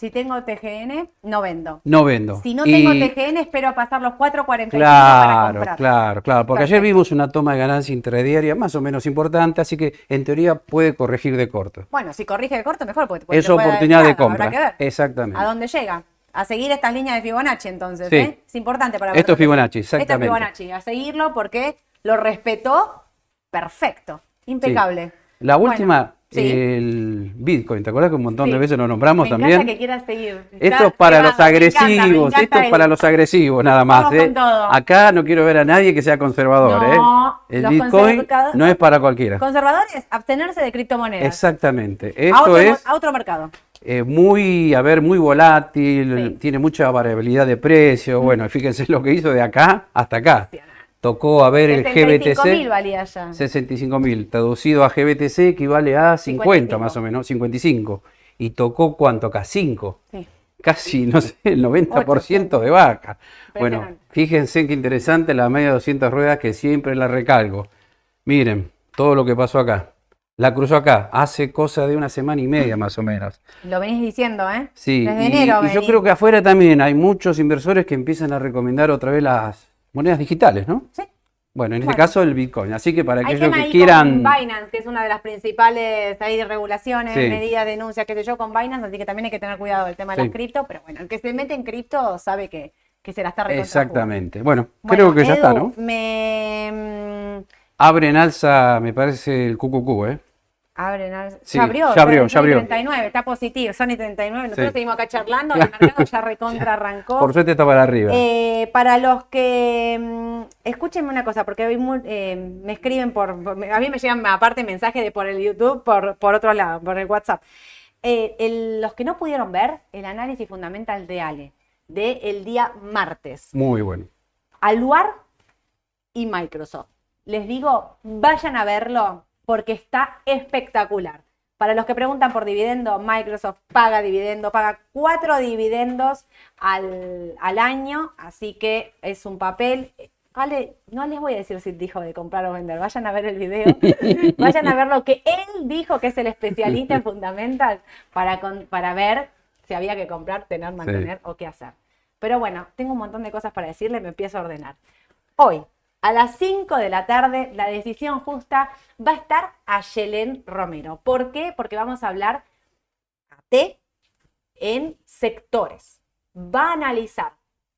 Speaker 1: Si tengo TGN, no vendo.
Speaker 2: No vendo.
Speaker 1: Si no
Speaker 2: Y-
Speaker 1: tengo TGN, espero a pasar los 4.45 para
Speaker 2: Claro,
Speaker 1: comprar.
Speaker 2: claro, claro, porque ayer vimos una toma de ganancia intradiaria más o menos importante, así que en teoría puede corregir de corto.
Speaker 1: Bueno, si corrige de corto, mejor, porque
Speaker 2: Es oportunidad de
Speaker 1: entrada, habrá
Speaker 2: compra.
Speaker 1: que ver
Speaker 2: Exactamente.
Speaker 1: ¿A dónde llega? A seguir estas líneas de Fibonacci, entonces.
Speaker 2: Sí.
Speaker 1: ¿eh? Es importante para
Speaker 2: Esto es
Speaker 1: ver-
Speaker 2: Fibonacci,
Speaker 1: Esto es
Speaker 2: exactamente.
Speaker 1: Fibonacci, a seguirlo porque lo respetó perfecto. Impecable.
Speaker 2: La
Speaker 1: Bueno,
Speaker 2: última,
Speaker 1: sí.
Speaker 2: el Bitcoin, ¿te acuerdas que un montón
Speaker 1: Sí.
Speaker 2: de veces lo nombramos
Speaker 1: me
Speaker 2: también?
Speaker 1: que quieras seguir.
Speaker 2: Esto es para los
Speaker 1: me encanta, me
Speaker 2: agresivos,
Speaker 1: encanta
Speaker 2: esto es
Speaker 1: el-
Speaker 2: para los agresivos nada más. ¿eh? Acá no quiero ver a nadie que sea conservador.
Speaker 1: No,
Speaker 2: ¿eh? El Bitcoin
Speaker 1: conservador-
Speaker 2: no es para cualquiera.
Speaker 1: Conservadores, abstenerse de criptomonedas.
Speaker 2: Exactamente.
Speaker 1: a,
Speaker 2: Esto
Speaker 1: otro,
Speaker 2: es
Speaker 1: a otro mercado.
Speaker 2: eh, muy, a ver, muy volátil,
Speaker 1: Sí.
Speaker 2: tiene mucha variabilidad de precio. Bueno, fíjense lo que hizo de acá hasta acá. Tocó a ver el
Speaker 1: 65 mil
Speaker 2: GBTC.
Speaker 1: valía ya.
Speaker 2: 65 mil, traducido a GBTC equivale a 50
Speaker 1: 55.
Speaker 2: más o menos, 55. Y tocó cuánto acá, 5.
Speaker 1: Sí.
Speaker 2: Casi, no sé, el 90% de vaca. Bueno, fíjense qué interesante la media de 200 ruedas que siempre la recalgo. Miren, todo lo que pasó acá. La cruzó acá, hace cosa de una semana y media más o menos.
Speaker 1: Lo venís diciendo, ¿eh?
Speaker 2: Sí,
Speaker 1: Desde
Speaker 2: y,
Speaker 1: enero
Speaker 2: y yo
Speaker 1: venís.
Speaker 2: creo que afuera también hay muchos inversores que empiezan a recomendar otra vez las monedas digitales, ¿no?
Speaker 1: Sí.
Speaker 2: Bueno, en este caso el Bitcoin. Así que para
Speaker 1: Hay
Speaker 2: aquellos que quieran...
Speaker 1: con Binance, que es una de las principales ahí, regulaciones,
Speaker 2: Sí.
Speaker 1: medidas, denuncias, qué sé yo, con Binance, así que también hay que tener cuidado del tema de las cripto, pero bueno, el que se mete en cripto sabe que, que se la está
Speaker 2: Exactamente. Bueno, creo que ya está, ¿no?
Speaker 1: Me... mm,
Speaker 2: Abre en alza, me parece, el QQQ, ¿eh?
Speaker 1: Abren,
Speaker 2: Sí,
Speaker 1: ya abrió,
Speaker 2: ya abrió,
Speaker 1: Sony
Speaker 2: ya abrió.
Speaker 1: 39, está positivo, Sony 39, nosotros
Speaker 2: Sí.
Speaker 1: seguimos acá charlando, el mercado ya recontra arrancó.
Speaker 2: Por suerte está para arriba.
Speaker 1: Eh, para los que mm, escúchenme una cosa, porque eh, me escriben por, a mí me llegan aparte mensajes de por el YouTube, por, por otro lado, por el WhatsApp. Eh, el- los que no pudieron ver el análisis fundamental de Ale del día martes,
Speaker 2: Muy bueno.
Speaker 1: Aluar y Microsoft. Les digo, vayan a verlo porque está espectacular. Para los que preguntan por dividendo, Microsoft paga dividendo, paga cuatro dividendos al, al año, así que es un papel. Ale, no les voy a decir si dijo de comprar o vender, vayan a ver el video, vayan a ver lo que él dijo, que es el especialista en fundamental, para, con- para ver si había que comprar, tener, mantener o qué hacer. Pero bueno, tengo un montón de cosas para decirle, me empiezo a ordenar. Hoy, a las 5 de la tarde, la decisión justa va a estar a Yelén Romero. ¿Por qué? Porque vamos a hablar a en sectores. Va a analizar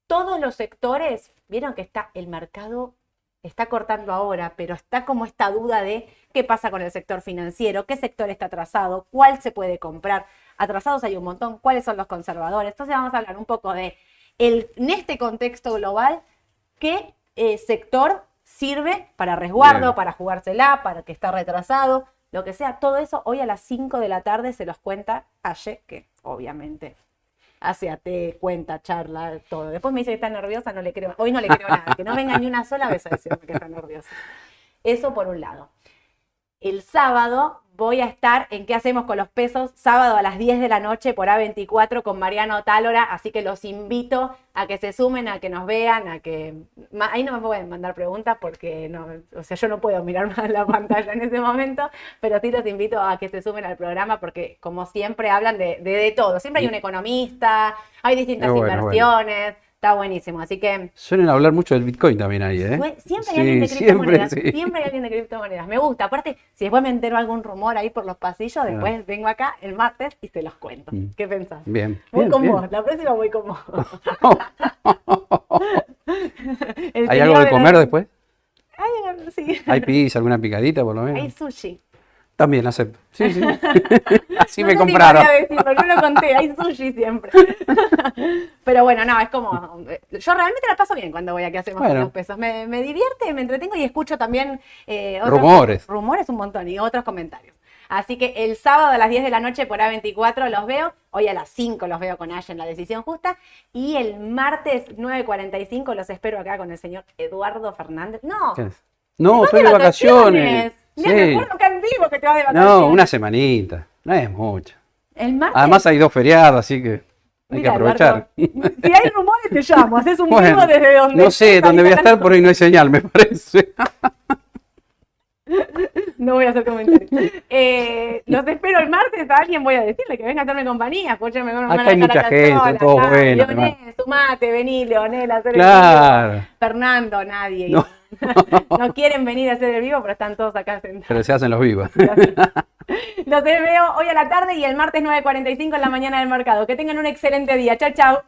Speaker 1: todos los sectores. Vieron que está el mercado, está cortando ahora, pero está como esta duda de qué pasa con el sector financiero, qué sector está atrasado, cuál se puede comprar. Atrasados hay un montón, cuáles son los conservadores. Entonces vamos a hablar un poco de, el, en este contexto global, qué eh, sector sirve para resguardo,
Speaker 2: Bien.
Speaker 1: para jugársela, para que está retrasado, lo que sea. Todo eso hoy a las 5 de la tarde se los cuenta Aye, que obviamente hace a te cuenta, charla, todo. Después me dice que está nerviosa, no le creo. Hoy no le creo nada, que no venga ni una sola vez a decirme que está nerviosa. Eso por un lado. El sábado voy a estar en ¿Qué hacemos con los pesos? Sábado a las 10 de la noche por A24 con Mariano Tálora, así que los invito a que se sumen, a que nos vean, a que... Ahí no me pueden mandar preguntas porque no, o sea, yo no puedo mirar más la pantalla en ese momento, pero sí los invito a que se sumen al programa porque como siempre hablan de, de, de todo. Siempre hay un economista, hay distintas
Speaker 2: Es bueno, bueno.
Speaker 1: Está buenísimo. Así que
Speaker 2: Suelen hablar mucho del Bitcoin también ahí, ¿eh?
Speaker 1: Siempre hay
Speaker 2: Sí,
Speaker 1: alguien de
Speaker 2: siempre,
Speaker 1: criptomonedas.
Speaker 2: sí.
Speaker 1: Siempre hay alguien de criptomonedas. Me gusta. Aparte, si después me entero algún rumor ahí por los pasillos, después vengo acá el martes y se los cuento.
Speaker 2: Mm.
Speaker 1: ¿Qué pensás?
Speaker 2: Bien.
Speaker 1: Voy
Speaker 2: bien,
Speaker 1: con
Speaker 2: bien.
Speaker 1: vos. La próxima voy con vos.
Speaker 2: ¿Hay algo de
Speaker 1: la-
Speaker 2: comer después?
Speaker 1: Ay, sí.
Speaker 2: ¿Hay pizza, alguna picadita por lo
Speaker 1: Hay
Speaker 2: menos?
Speaker 1: sushi.
Speaker 2: También acepto. Sí, sí. Así
Speaker 1: No
Speaker 2: me compraron.
Speaker 1: decirlo, no lo conté, hay sushi siempre. Pero bueno, no, es como. Yo realmente la paso bien cuando voy a que hacemos con
Speaker 2: Bueno.
Speaker 1: los pesos. Me, me divierte, me entretengo y escucho también eh, otros-
Speaker 2: Rumores.
Speaker 1: Rumores un montón y otros comentarios. Así que el sábado a las 10 de la noche por A24 los veo. Hoy a las 5 los veo con Ash en la decisión justa. Y el martes 9.45 los espero acá con el señor Eduardo Fernández. No.
Speaker 2: No, estoy de vacaciones.
Speaker 1: Me
Speaker 2: Sí.
Speaker 1: acuerdo que en vivo que te vas de vacaciones.
Speaker 2: No, una semanita. No es mucho.
Speaker 1: El martes.
Speaker 2: Además hay dos feriados, así que hay que
Speaker 1: Mira,
Speaker 2: aprovechar.
Speaker 1: Eduardo, si hay rumores, te llamo. Haces un
Speaker 2: Bueno,
Speaker 1: vivo desde donde.
Speaker 2: no sé dónde voy a estar, por ahí no hay señal, me parece.
Speaker 1: No voy a hacer comentarios. Eh, los espero el martes. A alguien voy a decirle que venga a hacerme compañía. Escúchame, no me van a
Speaker 2: Acá hay mucha gente,
Speaker 1: sola,
Speaker 2: todo
Speaker 1: acá.
Speaker 2: bueno,
Speaker 1: Leonel, sumate, vení, Leonel, a hacer el
Speaker 2: Claro.
Speaker 1: vivo. Fernando, nadie.
Speaker 2: No.
Speaker 1: No. quieren venir a hacer el vivo, pero están todos acá sentados.
Speaker 2: Pero se hacen los vivos.
Speaker 1: Los veo hoy a la tarde y el martes 9.45 en la mañana del mercado. Que tengan un excelente día. Chao, chao.